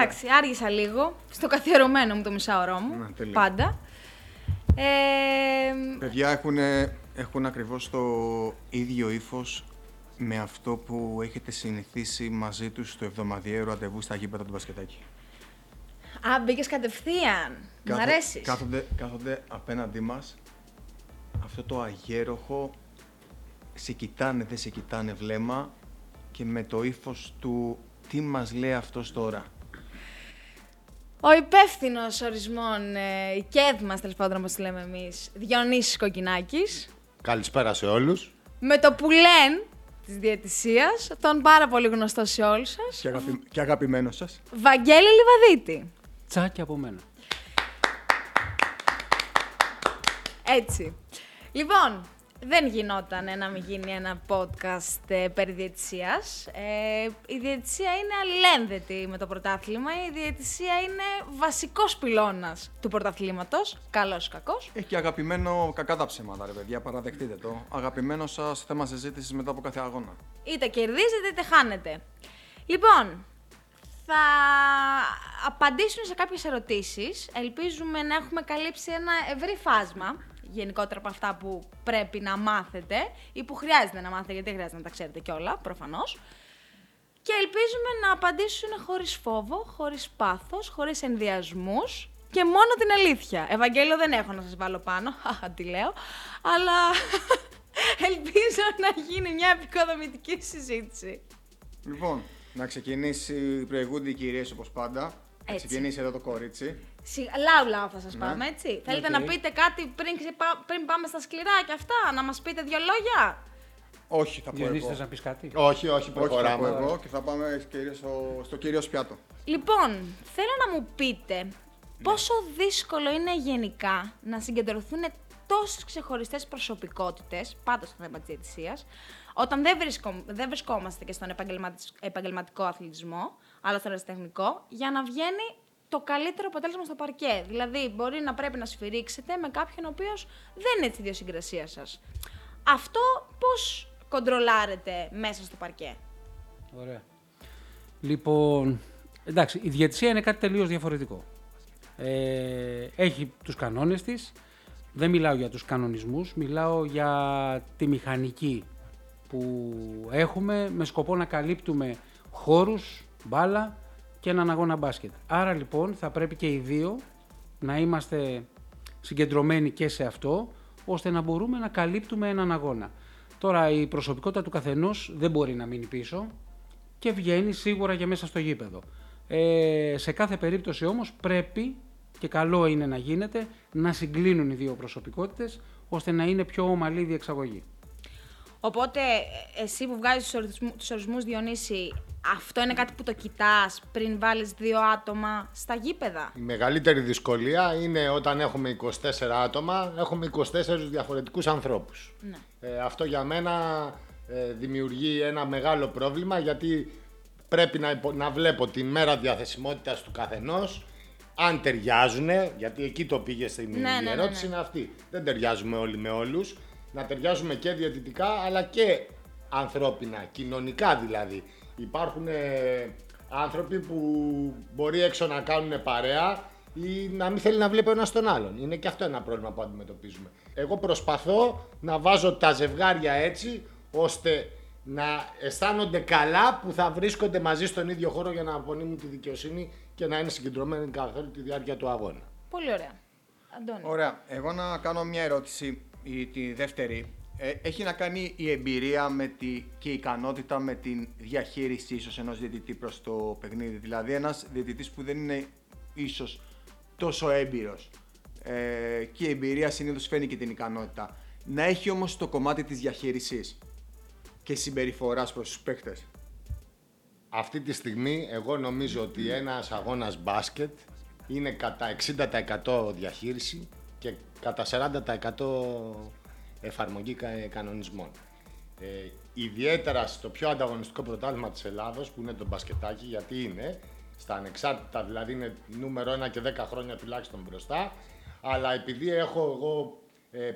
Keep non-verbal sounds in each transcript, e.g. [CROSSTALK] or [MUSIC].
Εντάξει, άργησα λίγο. Στο καθιερωμένο μου το μισάωρό μου. Ναι, τέλεια. πάντα. Ε, Παιδιά έχουν, έχουν ακριβώς το ίδιο ύφος με αυτό που έχετε συνηθίσει μαζί τους στο εβδομαδιαίο ραντεβού στα γήπεδα του μπασκετάκι. α, μπήκες κατευθείαν. Μ' Κάθο- αρέσεις. Κάθονται, κάθονται απέναντί μας αυτό το αγέροχο σε κοιτάνε, δεν σε κοιτάνε βλέμμα και με το ύφος του τι μας λέει αυτός τώρα; Ο υπεύθυνος ορισμών, ε, η ΚΕΔ μας τέλος πάντων, όπως λέμε εμείς, Διονύσης Κοκκινάκης, Καλησπέρα σε όλους. με το που λένε της διαιτησίας, τον πάρα πολύ γνωστό σε όλους σας, Και, αγαπη, και αγαπημένος σας. Βαγγέλη Λιβαδίτη. Τσάκι από μένα. Έτσι. Λοιπόν, δεν γινόταν να μην γίνει ένα podcast ε, περί διαιτησίας. Ε, η διαιτησία είναι αλληλένδετη με το πρωτάθλημα. Η διαιτησία είναι βασικός πυλώνας του πρωταθλήματος. Καλός ή κακός. Έχει και αγαπημένο κακά τα ψέματα, ρε παιδιά, παραδεχτείτε το. Αγαπημένο σας θέμα συζήτησης μετά από κάθε αγώνα. Είτε κερδίζετε είτε χάνετε. Λοιπόν, θα απαντήσουν σε κάποιες ερωτήσεις. Ελπίζουμε να έχουμε καλύψει ένα ευρύ φάσμα γενικότερα από αυτά που πρέπει να μάθετε ή που χρειάζεται να μάθετε, γιατί δεν χρειάζεται να τα ξέρετε κιόλα, προφανώς. Και ελπίζουμε να απαντήσουν χωρίς φόβο, χωρίς πάθος, χωρίς ενδιασμούς και μόνο την αλήθεια. Ευαγγέλιο δεν έχω να σας βάλω πάνω, [LAUGHS] χαχα, τι λέω, αλλά [LAUGHS] ελπίζω να γίνει μια επικοδομητική συζήτηση. Λοιπόν, να ξεκινήσει η προηγούνται οι κυρίες όπως πάντα. Να Έτσι. ξεκινήσει εδώ το κορίτσι. Σι- Λάου λάου θα σας Ναι. πάμε, έτσι. Θέλετε Οκ. να πείτε κάτι πριν, ξεπα- πριν πάμε στα σκληρά και αυτά, να μας πείτε δύο λόγια; Όχι, θα πω Διονύσης, εγώ. θες να πεις κάτι; Όχι, όχι, Όχι, θα πω προχωράμε. εγώ και θα πάμε κυρίως στο, στο κύριο πιάτο. Λοιπόν, θέλω να μου πείτε Ναι. πόσο δύσκολο είναι γενικά να συγκεντρωθούν τόσες ξεχωριστές προσωπικότητες, πάντα στο θέμα της διαιτησίας, όταν δεν, βρισκο- δεν βρισκόμαστε και στον επαγγελματι- επαγγελματικό αθλητισμό, αλλά στον ερασιτεχνικό, για να βγαίνει το καλύτερο αποτέλεσμα στο παρκέ. Δηλαδή, μπορεί να πρέπει να σφυρίξετε με κάποιον ο οποίος δεν είναι της ιδιοσυγκρασίας σας. Αυτό πώς κοντρολάρετε μέσα στο παρκέ; Ωραία. Λοιπόν, εντάξει, η διαιτησία είναι κάτι τελείως διαφορετικό. Ε, έχει τους κανόνες της. Δεν μιλάω για τους κανονισμούς, μιλάω για τη μηχανική που έχουμε με σκοπό να καλύπτουμε χώρους, μπάλα και έναν αγώνα μπάσκετ. Άρα λοιπόν θα πρέπει και οι δύο να είμαστε συγκεντρωμένοι και σε αυτό, ώστε να μπορούμε να καλύπτουμε έναν αγώνα. Τώρα η προσωπικότητα του καθενός δεν μπορεί να μείνει πίσω και βγαίνει σίγουρα για μέσα στο γήπεδο. Ε, σε κάθε περίπτωση όμως πρέπει και καλό είναι να γίνεται να συγκλίνουν οι δύο προσωπικότητες ώστε να είναι πιο ομαλή η διεξαγωγή. Οπότε, ε, εσύ που βγάζεις τους ορισμούς, τους ορισμούς Διονύση, αυτό είναι κάτι που το κοιτάς πριν βάλεις δύο άτομα στα γήπεδα; Η μεγαλύτερη δυσκολία είναι όταν έχουμε 24 άτομα, έχουμε 24 διαφορετικούς ανθρώπους. Ναι. Ε, αυτό για μένα ε, δημιουργεί ένα μεγάλο πρόβλημα γιατί πρέπει να, υπο- να βλέπω τη μέρα διαθεσιμότητας του καθενός, αν ταιριάζουν, γιατί εκεί το πήγε στην Ναι, ναι, η ναι, ερώτηση, ναι. είναι αυτή. Δεν ταιριάζουμε όλοι με όλους, να ταιριάζουμε και διαιτητικά αλλά και ανθρώπινα, κοινωνικά δηλαδή. Υπάρχουν ε, άνθρωποι που μπορεί έξω να κάνουν παρέα ή να μην θέλει να βλέπει ο ένας τον άλλον. Είναι και αυτό ένα πρόβλημα που αντιμετωπίζουμε. Εγώ προσπαθώ να βάζω τα ζευγάρια έτσι ώστε να αισθάνονται καλά που θα βρίσκονται μαζί στον ίδιο χώρο για να απονείμουν τη δικαιοσύνη και να είναι συγκεντρωμένοι καθ' όλη τη διάρκεια του αγώνα. Πολύ ωραία. Αντώνη. Ωραία. Εγώ να κάνω μια ερώτηση, η, τη δεύτερη. Ε, έχει να κάνει η εμπειρία με τη, και η ικανότητα με την διαχείριση ίσως ενός διαιτητή προς το παιχνίδι. Δηλαδή ένας διαιτητής που δεν είναι ίσως τόσο έμπειρος. Ε, και η εμπειρία συνήθως φαίνει και την ικανότητα. Να έχει όμως το κομμάτι της διαχείρισης και συμπεριφοράς προς τους παίκτες. Αυτή τη στιγμή εγώ νομίζω ότι ένας αγώνας μπάσκετ είναι κατά 60% διαχείριση και κατά 40% εφαρμογή κα- κανονισμών. Ε, ιδιαίτερα στο πιο ανταγωνιστικό πρωτάθλημα της Ελλάδος που είναι το μπασκετάκι γιατί είναι στα ανεξάρτητα δηλαδή είναι νούμερο 1 και 10 χρόνια τουλάχιστον μπροστά αλλά επειδή έχω εγώ ε,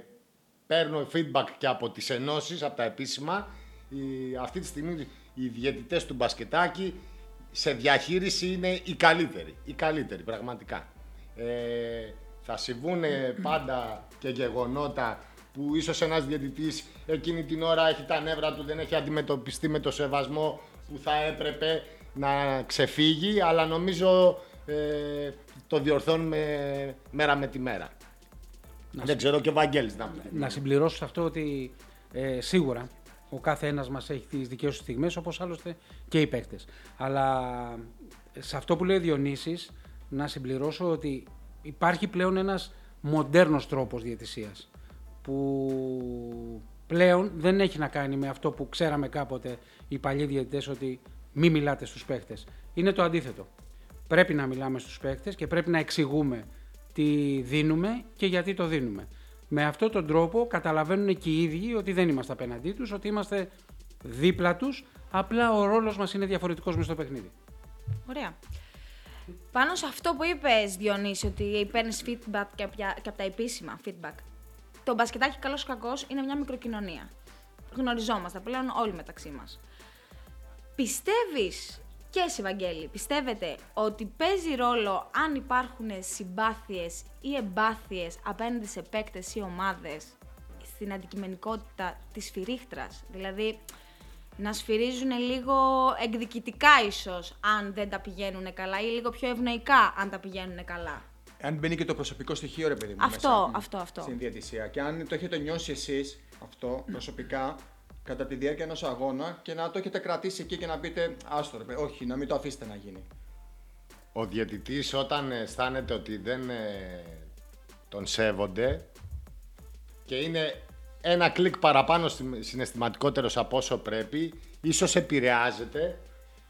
παίρνω feedback και από τις ενώσεις, από τα επίσημα η- αυτή τη στιγμή οι διαιτητές του μπασκετάκι σε διαχείριση είναι οι καλύτεροι. Οι καλύτεροι, πραγματικά. Ε, θα συμβούν πάντα και γεγονότα που ίσως ένας διαιτητής εκείνη την ώρα έχει τα νεύρα του, δεν έχει αντιμετωπιστεί με το σεβασμό που θα έπρεπε να ξεφύγει, αλλά νομίζω ε, το διορθώνουμε μέρα με τη μέρα. δεν ξέρω και ο Βαγγέλης να πει. Να συμπληρώσω σε αυτό ότι ε, σίγουρα ο κάθε ένας μας έχει τις δικές του στιγμές, όπως άλλωστε και οι παίκτες. Αλλά σε αυτό που λέει ο Διονύσης, να συμπληρώσω ότι υπάρχει πλέον ένας μοντέρνος τρόπος διαιτησίας, που πλέον δεν έχει να κάνει με αυτό που ξέραμε κάποτε οι παλιοί διαιτητές, ότι μη μιλάτε στους παίκτες. Είναι το αντίθετο. Πρέπει να μιλάμε στους παίκτες και πρέπει να εξηγούμε τι δίνουμε και γιατί το δίνουμε. Με αυτόν τον τρόπο καταλαβαίνουν και οι ίδιοι ότι δεν είμαστε απέναντί τους, ότι είμαστε δίπλα τους, απλά ο ρόλος μας είναι διαφορετικός μες στο παιχνίδι. Ωραία. Πάνω σε αυτό που είπες, Διονύση, ότι παίρνεις feedback και από, και από τα επίσημα feedback. Το μπασκετάκι, καλός ή κακός, είναι μια μικροκοινωνία. Γνωριζόμαστε πλέον όλοι μεταξύ μας. Πιστεύεις και εσύ, Βαγγέλη, πιστεύετε ότι παίζει ρόλο αν υπάρχουν συμπάθειες ή εμπάθειες απέναντι σε παίκτες ή ομάδες στην αντικειμενικότητα της σφυρίχτρας; Δηλαδή, να σφυρίζουν λίγο εκδικητικά ίσως αν δεν τα πηγαίνουν καλά ή λίγο πιο ευνοϊκά αν τα πηγαίνουν καλά. Αν μπαίνει και το προσωπικό στοιχείο, ρε παιδί μου. Αυτό, μέσα αυτό, αυτό. Στην διαιτησία. Και αν το έχετε νιώσει εσείς αυτό προσωπικά κατά τη διάρκεια ενός αγώνα και να το έχετε κρατήσει εκεί και να πείτε Άστο, ρε, παιδί, όχι, να μην το αφήσετε να γίνει. Ο διαιτητής όταν αισθάνεται ότι δεν ε, τον σέβονται και είναι ένα κλικ παραπάνω στη- συναισθηματικότερος από όσο πρέπει, ίσως επηρεάζεται,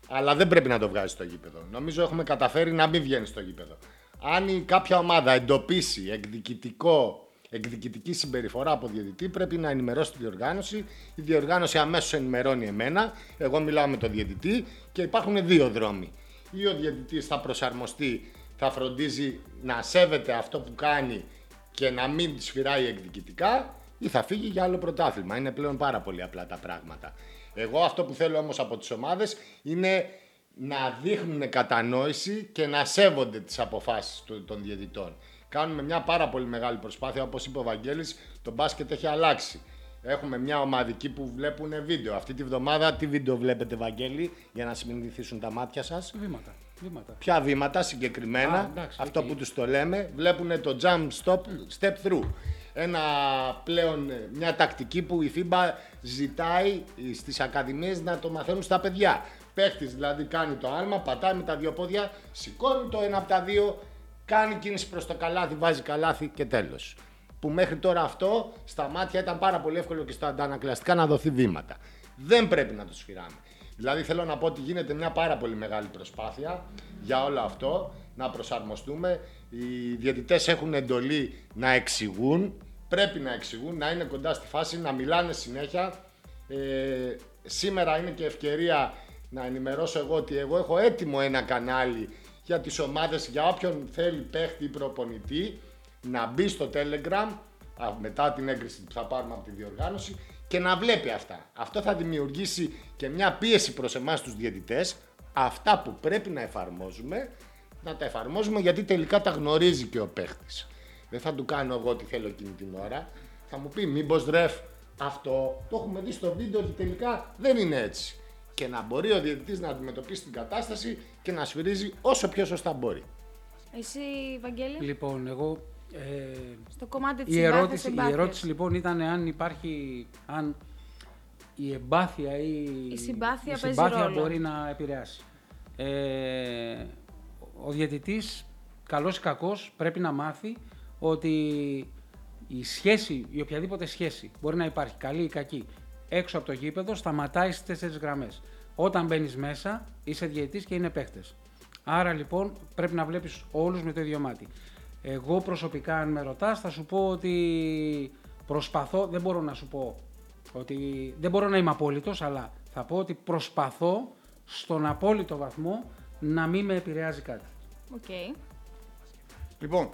αλλά δεν πρέπει να το βγάζει στο γήπεδο. Νομίζω έχουμε καταφέρει να μην βγαίνει στο γήπεδο. Αν η κάποια ομάδα εντοπίσει εκδικητικό, εκδικητική συμπεριφορά από διαιτητή, πρέπει να ενημερώσει τη διοργάνωση. Η διοργάνωση αμέσως ενημερώνει εμένα, εγώ μιλάω με τον διαιτητή και υπάρχουν δύο δρόμοι. Ή ο διαιτητής θα προσαρμοστεί, θα φροντίζει να σέβεται αυτό που κάνει και να μην σφυράει εκδικητικά ή θα φύγει για άλλο πρωτάθλημα. Είναι πλέον πάρα πολύ απλά τα πράγματα. Εγώ αυτό που θέλω όμως από τις ομάδες είναι να δείχνουν κατανόηση και να σέβονται τις αποφάσεις του- των διαιτητών. Κάνουμε μια πάρα πολύ μεγάλη προσπάθεια, όπως είπε ο Βαγγέλης, το μπάσκετ έχει αλλάξει. Έχουμε μια ομαδική που βλέπουν βίντεο. Αυτή τη βδομάδα τι βίντεο βλέπετε Βαγγέλη για να συνηθίσουν τα μάτια σας; Βήματα. βήματα. Ποια βήματα συγκεκριμένα, Α, εντάξει, αυτό οκ. που τους το λέμε, βλέπουν το jump stop, step through. Ένα πλέον, ε, μια τακτική που η FIBA ζητάει ε, στις ακαδημίες να το μαθαίνουν στα παιδιά. Παίχτης δηλαδή κάνει το άλμα, πατάει με τα δύο πόδια, σηκώνει το ένα από τα δύο, κάνει κίνηση προς το καλάθι, βάζει καλάθι και τέλος. Που μέχρι τώρα αυτό στα μάτια ήταν πάρα πολύ εύκολο και στα αντανακλαστικά να δοθεί βήματα. Δεν πρέπει να το σφυράμε. Δηλαδή θέλω να πω ότι γίνεται μια πάρα πολύ μεγάλη προσπάθεια για όλο αυτό, να προσαρμοστούμε. Οι διαιτητές έχουν εντολή να εξηγούν, πρέπει να εξηγούν, να είναι κοντά στη φάση, να μιλάνε συνέχεια. Ε, σήμερα είναι και ευκαιρία να ενημερώσω εγώ ότι εγώ έχω έτοιμο ένα κανάλι για τις ομάδες, για όποιον θέλει παίχτη ή προπονητή, να μπει στο Telegram α, μετά την έγκριση που θα πάρουμε από τη διοργάνωση και να βλέπει αυτά. Αυτό θα δημιουργήσει και μια πίεση προς εμάς τους διαιτητές, αυτά που πρέπει να εφαρμόζουμε, να τα εφαρμόζουμε γιατί τελικά τα γνωρίζει και ο παίχτης. Δεν θα του κάνω εγώ τι θέλω εκείνη την ώρα. Θα μου πει μήπως ρεφ αυτό το έχουμε δει στο βίντεο ότι τελικά δεν είναι έτσι. Και να μπορεί ο διαιτητής να αντιμετωπίσει την κατάσταση και να σφυρίζει όσο πιο σωστά μπορεί. Εσύ, Βαγγέλη, Λοιπόν, εγώ. Ε, στο κομμάτι της η, συμπάθειας, ερώτηση, η εμπάθειας. ερώτηση λοιπόν ήταν αν υπάρχει. Αν η εμπάθεια ή Η συμπάθεια η παίζει συμπάθεια ρόλο. μπορεί να επηρεάσει. Ε, ο διαιτητής, καλός ή κακός, πρέπει να μάθει ότι η σχέση, η οποιαδήποτε σχέση μπορεί να υπάρχει, καλή ή κακή, έξω από το γήπεδο, σταματάει στις τέσσερις γραμμές. Όταν μπαίνεις μέσα, είσαι διαιτητής και είναι παίχτες. Άρα λοιπόν πρέπει να βλέπεις όλους με το ίδιο μάτι. Εγώ προσωπικά, αν με ρωτάς, θα σου πω ότι προσπαθώ, δεν μπορώ να σου πω ότι δεν μπορώ να είμαι απόλυτος, αλλά θα πω ότι προσπαθώ στον απόλυτο βαθμό να μην με επηρεάζει κάτι. Οκ. Λοιπόν,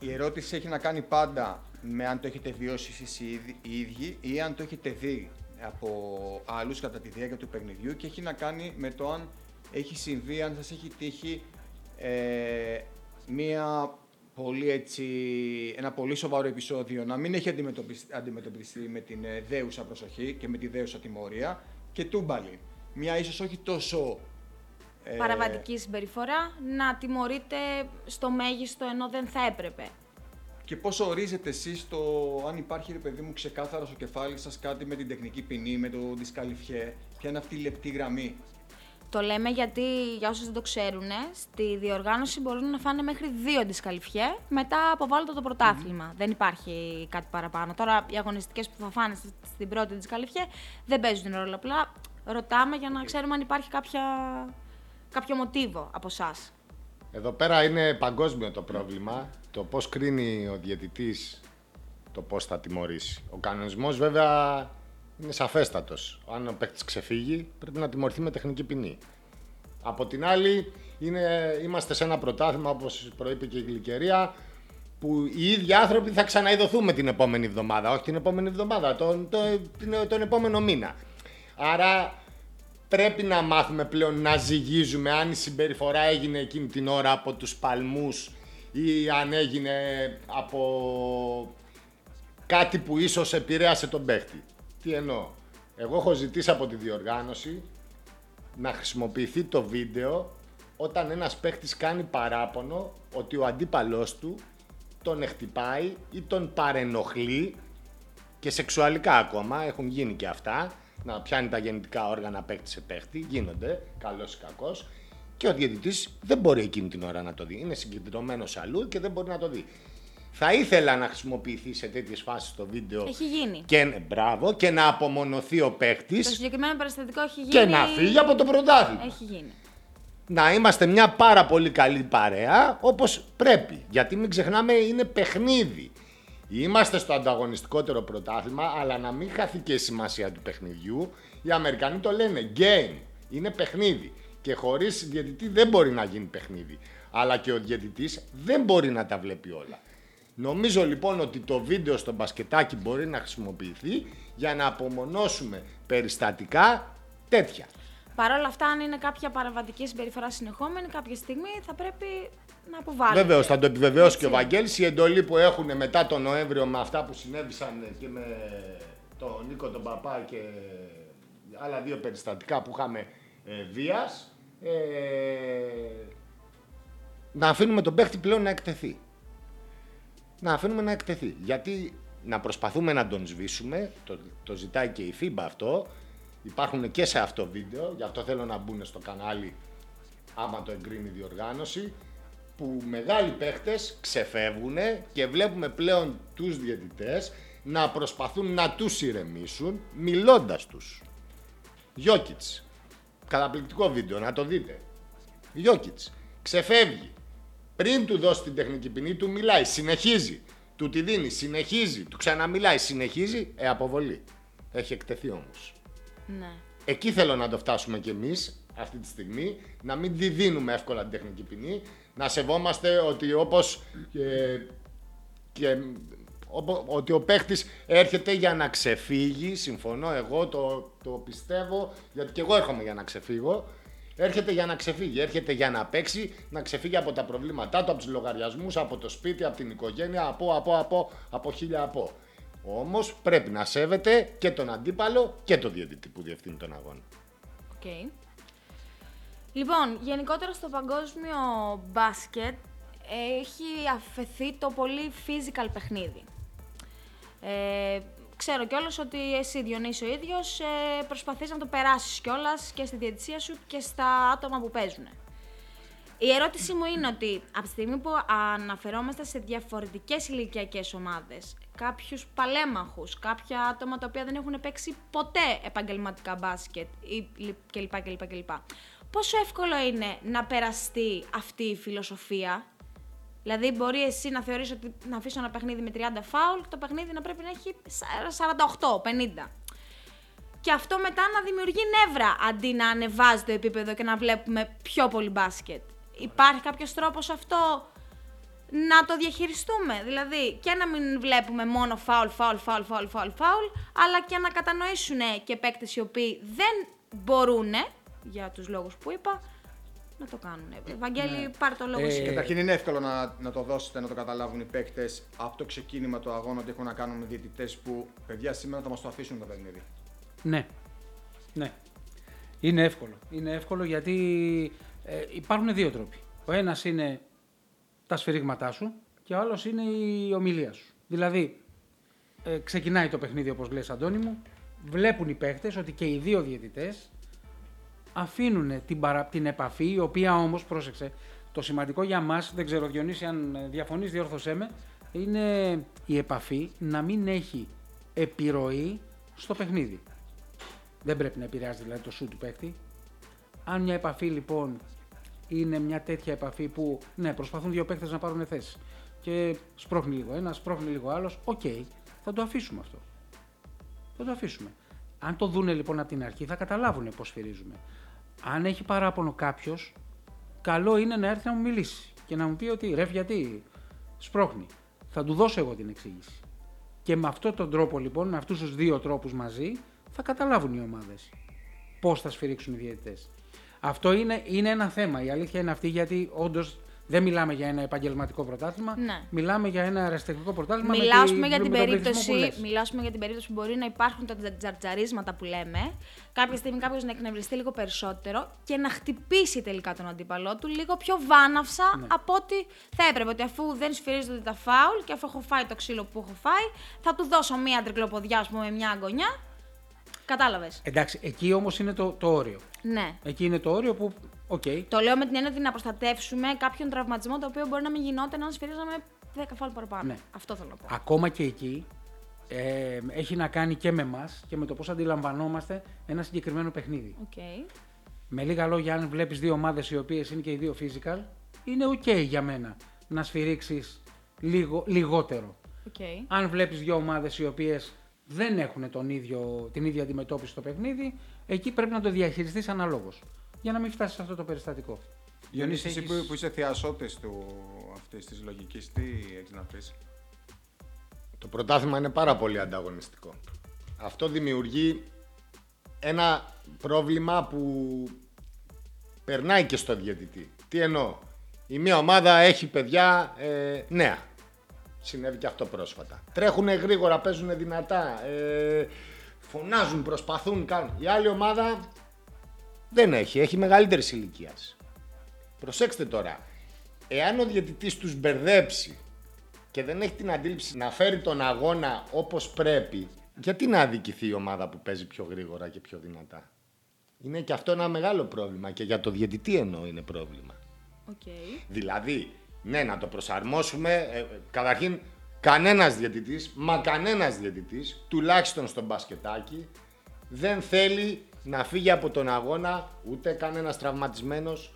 η ερώτηση έχει να κάνει πάντα με αν το έχετε βιώσει εσείς οι ίδι- οι ίδιοι ή αν το έχετε δει από άλλους κατά τη διάρκεια του παιχνιδιού και έχει να κάνει με το αν έχει συμβεί, αν σας έχει τύχει ε, μία πολύ έτσι, ένα πολύ σοβαρό επεισόδιο να μην έχει αντιμετωπιστεί, αντιμετωπιστεί με την ε, δέουσα προσοχή και με τη δέουσα τιμωρία και τούμπαλι. Μια ίσως όχι τόσο... ε, Παραβατική συμπεριφορά να τιμωρείται στο μέγιστο ενώ δεν θα έπρεπε. Και πώς ορίζετε εσείς το αν υπάρχει, ρε παιδί μου, ξεκάθαρα στο κεφάλι σας κάτι με την τεχνική ποινή, με το δισκαλιφιέ, ποια είναι αυτή η λεπτή γραμμή; Το λέμε γιατί, για όσους δεν το ξέρουν, στη διοργάνωση μπορούν να φάνε μέχρι δύο δισκαλυφιέ μετά αποβάλλονται το πρωτάθλημα. Δεν υπάρχει κάτι παραπάνω. Τώρα οι αγωνιστικές που θα φάνε στη- στην πρώτη δισκαλυφιέ δεν παίζουν ρόλο. Απλά ρωτάμε για να ξέρουμε αν υπάρχει κάποια, κάποιο μοτίβο από εσάς. Εδώ πέρα είναι παγκόσμιο το πρόβλημα. Το πώς κρίνει ο διαιτητής το πώς θα τιμωρήσει. Ο κανονισμός βέβαια είναι σαφέστατος. Αν ο παίκτης ξεφύγει πρέπει να τιμωρηθεί με τεχνική ποινή. Από την άλλη είναι, είμαστε σε ένα πρωτάθλημα όπως προείπε και η Γλυκερία που οι ίδιοι άνθρωποι θα ξαναειδωθούμε την επόμενη εβδομάδα. Όχι την επόμενη εβδομάδα, τον, τον, την- τον επόμενο μήνα. Άρα πρέπει να μάθουμε πλέον να ζυγίζουμε αν η συμπεριφορά έγινε εκείνη την ώρα από τους παλμούς ή αν έγινε από κάτι που ίσως επηρέασε τον παίχτη. Τι εννοώ. Εγώ έχω ζητήσει από τη διοργάνωση να χρησιμοποιηθεί το βίντεο όταν ένας παίχτης κάνει παράπονο ότι ο αντίπαλός του τον χτυπάει ή τον παρενοχλεί και σεξουαλικά ακόμα, έχουν γίνει και αυτά, να πιάνει τα γεννητικά όργανα παίχτη σε παίχτη, γίνονται, καλός ή κακός, και ο διαιτητής δεν μπορεί εκείνη την ώρα να το δει. Είναι συγκεντρωμένος αλλού και δεν μπορεί να το δει. Θα ήθελα να χρησιμοποιηθεί σε τέτοιες φάσεις το βίντεο Έχει γίνει. και, μπράβο, και να απομονωθεί ο παίχτης Το συγκεκριμένο περιστατικό έχει γίνει. και να φύγει από το πρωτάθλημα. Έχει γίνει. Να είμαστε μια πάρα πολύ καλή παρέα όπως πρέπει. Γιατί μην ξεχνάμε είναι παιχνίδι. Είμαστε στο ανταγωνιστικότερο πρωτάθλημα, αλλά να μην χαθεί και η σημασία του παιχνιδιού. Οι Αμερικανοί το λένε game. Είναι παιχνίδι. Και χωρίς διαιτητή δεν μπορεί να γίνει παιχνίδι. Αλλά και ο διαιτητής δεν μπορεί να τα βλέπει όλα. Νομίζω λοιπόν ότι το βίντεο στο μπασκετάκι μπορεί να χρησιμοποιηθεί για να απομονώσουμε περιστατικά τέτοια. Παρ' όλα αυτά, αν είναι κάποια παραβατική συμπεριφορά συνεχόμενη, κάποια στιγμή θα πρέπει να αποβάλετε. Βεβαίως, θα το επιβεβαιώσει και ο Έτσι. Βαγγέλης. Η εντολή που έχουν μετά τον Νοέμβριο με αυτά που συνέβησαν και με τον Νίκο τον Παπά και άλλα δύο περιστατικά που είχαμε ε, βίας, ε, να αφήνουμε τον παίχτη πλέον να εκτεθεί. Να αφήνουμε να εκτεθεί. Γιατί να προσπαθούμε να τον σβήσουμε, το, το ζητάει και η FIBA αυτό, υπάρχουν και σε αυτό βίντεο, γι' αυτό θέλω να μπουν στο κανάλι άμα το εγκρίνει η διοργάνωση, που μεγάλοι παίχτες ξεφεύγουν και βλέπουμε πλέον τους διαιτητές να προσπαθούν να τους ηρεμήσουν μιλώντας τους. Γιώκητς. Καταπληκτικό βίντεο, να το δείτε. Γιώκητς. Ξεφεύγει. Πριν του δώσει την τεχνική ποινή, του μιλάει, συνεχίζει. Του τη δίνει, συνεχίζει. Του ξαναμιλάει, συνεχίζει. Ε, αποβολή. Έχει εκτεθεί όμως. Ναι. Εκεί θέλω να το φτάσουμε κι εμείς αυτή τη στιγμή, να μην τη δίνουμε εύκολα την τεχνική ποινή, να σεβόμαστε ότι όπως και, και οπο- ότι ο παίχτης έρχεται για να ξεφύγει, συμφωνώ εγώ, το, το πιστεύω, γιατί και εγώ έρχομαι για να ξεφύγω, έρχεται για να ξεφύγει, έρχεται για να παίξει, να ξεφύγει από τα προβλήματά του, από τους λογαριασμούς, από το σπίτι, από την οικογένεια, από, από, από, από χίλια από. Όμως πρέπει να σέβεται και τον αντίπαλο και τον διαιτητή που διευθύνει τον αγώνα. Οκ. Λοιπόν, γενικότερα στο παγκόσμιο μπάσκετ έχει αφεθεί το πολύ physical παιχνίδι. Ε, ξέρω κιόλας ότι εσύ Διονύση ο ίδιος ε, προσπαθείς να το περάσεις κιόλας και στη διαιτησία σου και στα άτομα που παίζουν. Η ερώτησή μου είναι ότι από τη στιγμή που αναφερόμαστε σε διαφορετικές ηλικιακές ομάδες, κάποιους παλαίμαχους, κάποια άτομα τα οποία δεν έχουν παίξει ποτέ επαγγελματικά μπάσκετ ή λι- κλπ. κλπ, κλπ. Πόσο εύκολο είναι να περαστεί αυτή η φιλοσοφία, Δηλαδή, μπορεί εσύ να θεωρείς ότι να αφήσω ένα παιχνίδι με 30 φάουλ και το παιχνίδι να πρέπει να έχει 48, 50. Και αυτό μετά να δημιουργεί νεύρα αντί να ανεβάζει το επίπεδο και να βλέπουμε πιο πολύ μπάσκετ. Υπάρχει κάποιος τρόπος αυτό να το διαχειριστούμε; Δηλαδή και να μην βλέπουμε μόνο φάουλ, φάουλ, φάουλ, φάουλ, φάουλ, φάουλ, αλλά και να κατανοήσουν και παίκτες οι οποίοι δεν μπορούν, για τους λόγους που είπα, να το κάνουν. Βαγγέλη, πάρε το λόγο Ε, εσύ. Καταρχήν είναι εύκολο να, να το δώσετε, να το καταλάβουν οι παίκτες από το ξεκίνημα του αγώνα ότι έχουν να κάνουν με διαιτητές που παιδιά σήμερα θα μας το αφήσουν το παιχνίδι. Ναι. Ναι. Είναι εύκολο. Είναι εύκολο γιατί ε, υπάρχουν δύο τρόποι. Ο ένας είναι τα σφυρίγματά σου και ο άλλος είναι η ομιλία σου. Δηλαδή, ε, ξεκινάει το παιχνίδι όπως λες Αντώνη μου, βλέπουν οι παίχτες ότι και οι δύο διαιτητές αφήνουν την, παρα... την επαφή, η οποία όμως, πρόσεξε, το σημαντικό για μας, δεν ξέρω Διονύση αν ε, διαφωνείς διόρθωσέ με, είναι η επαφή να μην έχει επιρροή στο παιχνίδι. Δεν πρέπει να επηρεάζει δηλαδή το σου του παίκτη. Αν μια επαφή λοιπόν είναι μια τέτοια επαφή που ναι, προσπαθούν δύο παίκτες να πάρουν θέση και σπρώχνει λίγο ένας, σπρώχνει λίγο άλλος, οκ, θα το αφήσουμε αυτό. Θα το αφήσουμε. Αν το δούνε λοιπόν από την αρχή, θα καταλάβουν πώς σφυρίζουμε. Αν έχει παράπονο κάποιος, καλό είναι να έρθει να μου μιλήσει και να μου πει ότι ρε, γιατί σπρώχνει. Θα του δώσω εγώ την εξήγηση. Και με αυτόν τον τρόπο λοιπόν, με αυτούς τους δύο τρόπους μαζί, θα καταλάβουν οι ομάδες πώς θα σφυρίξουν οι διαιτητές. Αυτό είναι, είναι ένα θέμα. Η αλήθεια είναι αυτή γιατί όντως δεν μιλάμε για ένα επαγγελματικό πρωτάθλημα. Ναι. Μιλάμε για ένα αεραστεχνικό πρωτάθλημα. με Μιλάω τη- πούμε, για με την τον πληθυσμό περίπτωση, που λες. μιλάω, ας πούμε, για την περίπτωση που μπορεί να υπάρχουν τα τζα- τζαρτζαρίσματα που λέμε. Κάποια στιγμή κάποιος να εκνευριστεί λίγο περισσότερο και να χτυπήσει τελικά τον αντίπαλό του λίγο πιο βάναυσα Ναι. από ό,τι θα έπρεπε. Ότι αφού δεν σφυρίζονται τα φάουλ και αφού έχω φάει το ξύλο που έχω φάει, θα του δώσω μία τρικλοποδιά, ας πούμε, με μια αγωνιά. Κατάλαβες. Εντάξει, εκεί όμως είναι το, το όριο. Ναι. Εκεί είναι το όριο που, οκ, Το λέω με την έννοια ότι να προστατεύσουμε κάποιον τραυματισμό το οποίο μπορεί να μην γινόταν αν σφυρίζαμε 10 φάουλ παραπάνω. Ναι. Αυτό θέλω να πω. ακόμα και εκεί ε, έχει να κάνει και με εμάς και με το πώς αντιλαμβανόμαστε ένα συγκεκριμένο παιχνίδι. Οκ. Με λίγα λόγια, αν βλέπεις δύο ομάδες οι οποίες είναι και οι δύο physical, είναι OK για μένα να σφυρίξεις λίγο, λιγότερο. Οκ. Αν βλέπεις δύο ομάδες οι οποίες δεν έχουν τον ίδιο, την ίδια αντιμετώπιση στο παιχνίδι, εκεί πρέπει να το διαχειριστείς αναλόγως. Για να μην φτάσεις σε αυτό το περιστατικό. Διονύση, εσύ έχεις- που, που είσαι θειασότης του αυτής της λογικής, τι έχεις να πεις; Το πρωτάθλημα είναι πάρα πολύ ανταγωνιστικό. Αυτό δημιουργεί ένα πρόβλημα που περνάει και στο διαιτητή. Τι εννοώ; Η μία ομάδα έχει παιδιά ε, νέα. Συνέβη και αυτό πρόσφατα. Τρέχουν γρήγορα, παίζουν δυνατά. Ε, φωνάζουν, προσπαθούν, κάνουν. Η άλλη ομάδα δεν έχει, έχει μεγαλύτερης ηλικίας. Προσέξτε τώρα. Εάν ο διαιτητής τους μπερδέψει και δεν έχει την αντίληψη να φέρει τον αγώνα όπως πρέπει, γιατί να αδικηθεί η ομάδα που παίζει πιο γρήγορα και πιο δυνατά; Είναι και αυτό ένα μεγάλο πρόβλημα και για το διαιτητή εννοώ είναι πρόβλημα. Οκ. Δηλαδή, ναι, να το προσαρμόσουμε. Ε, ε, καταρχήν, κανένας διαιτητής, μα κανένας διαιτητής, τουλάχιστον στο μπασκετάκι, δεν θέλει να φύγει από τον αγώνα ούτε κανένας τραυματισμένος,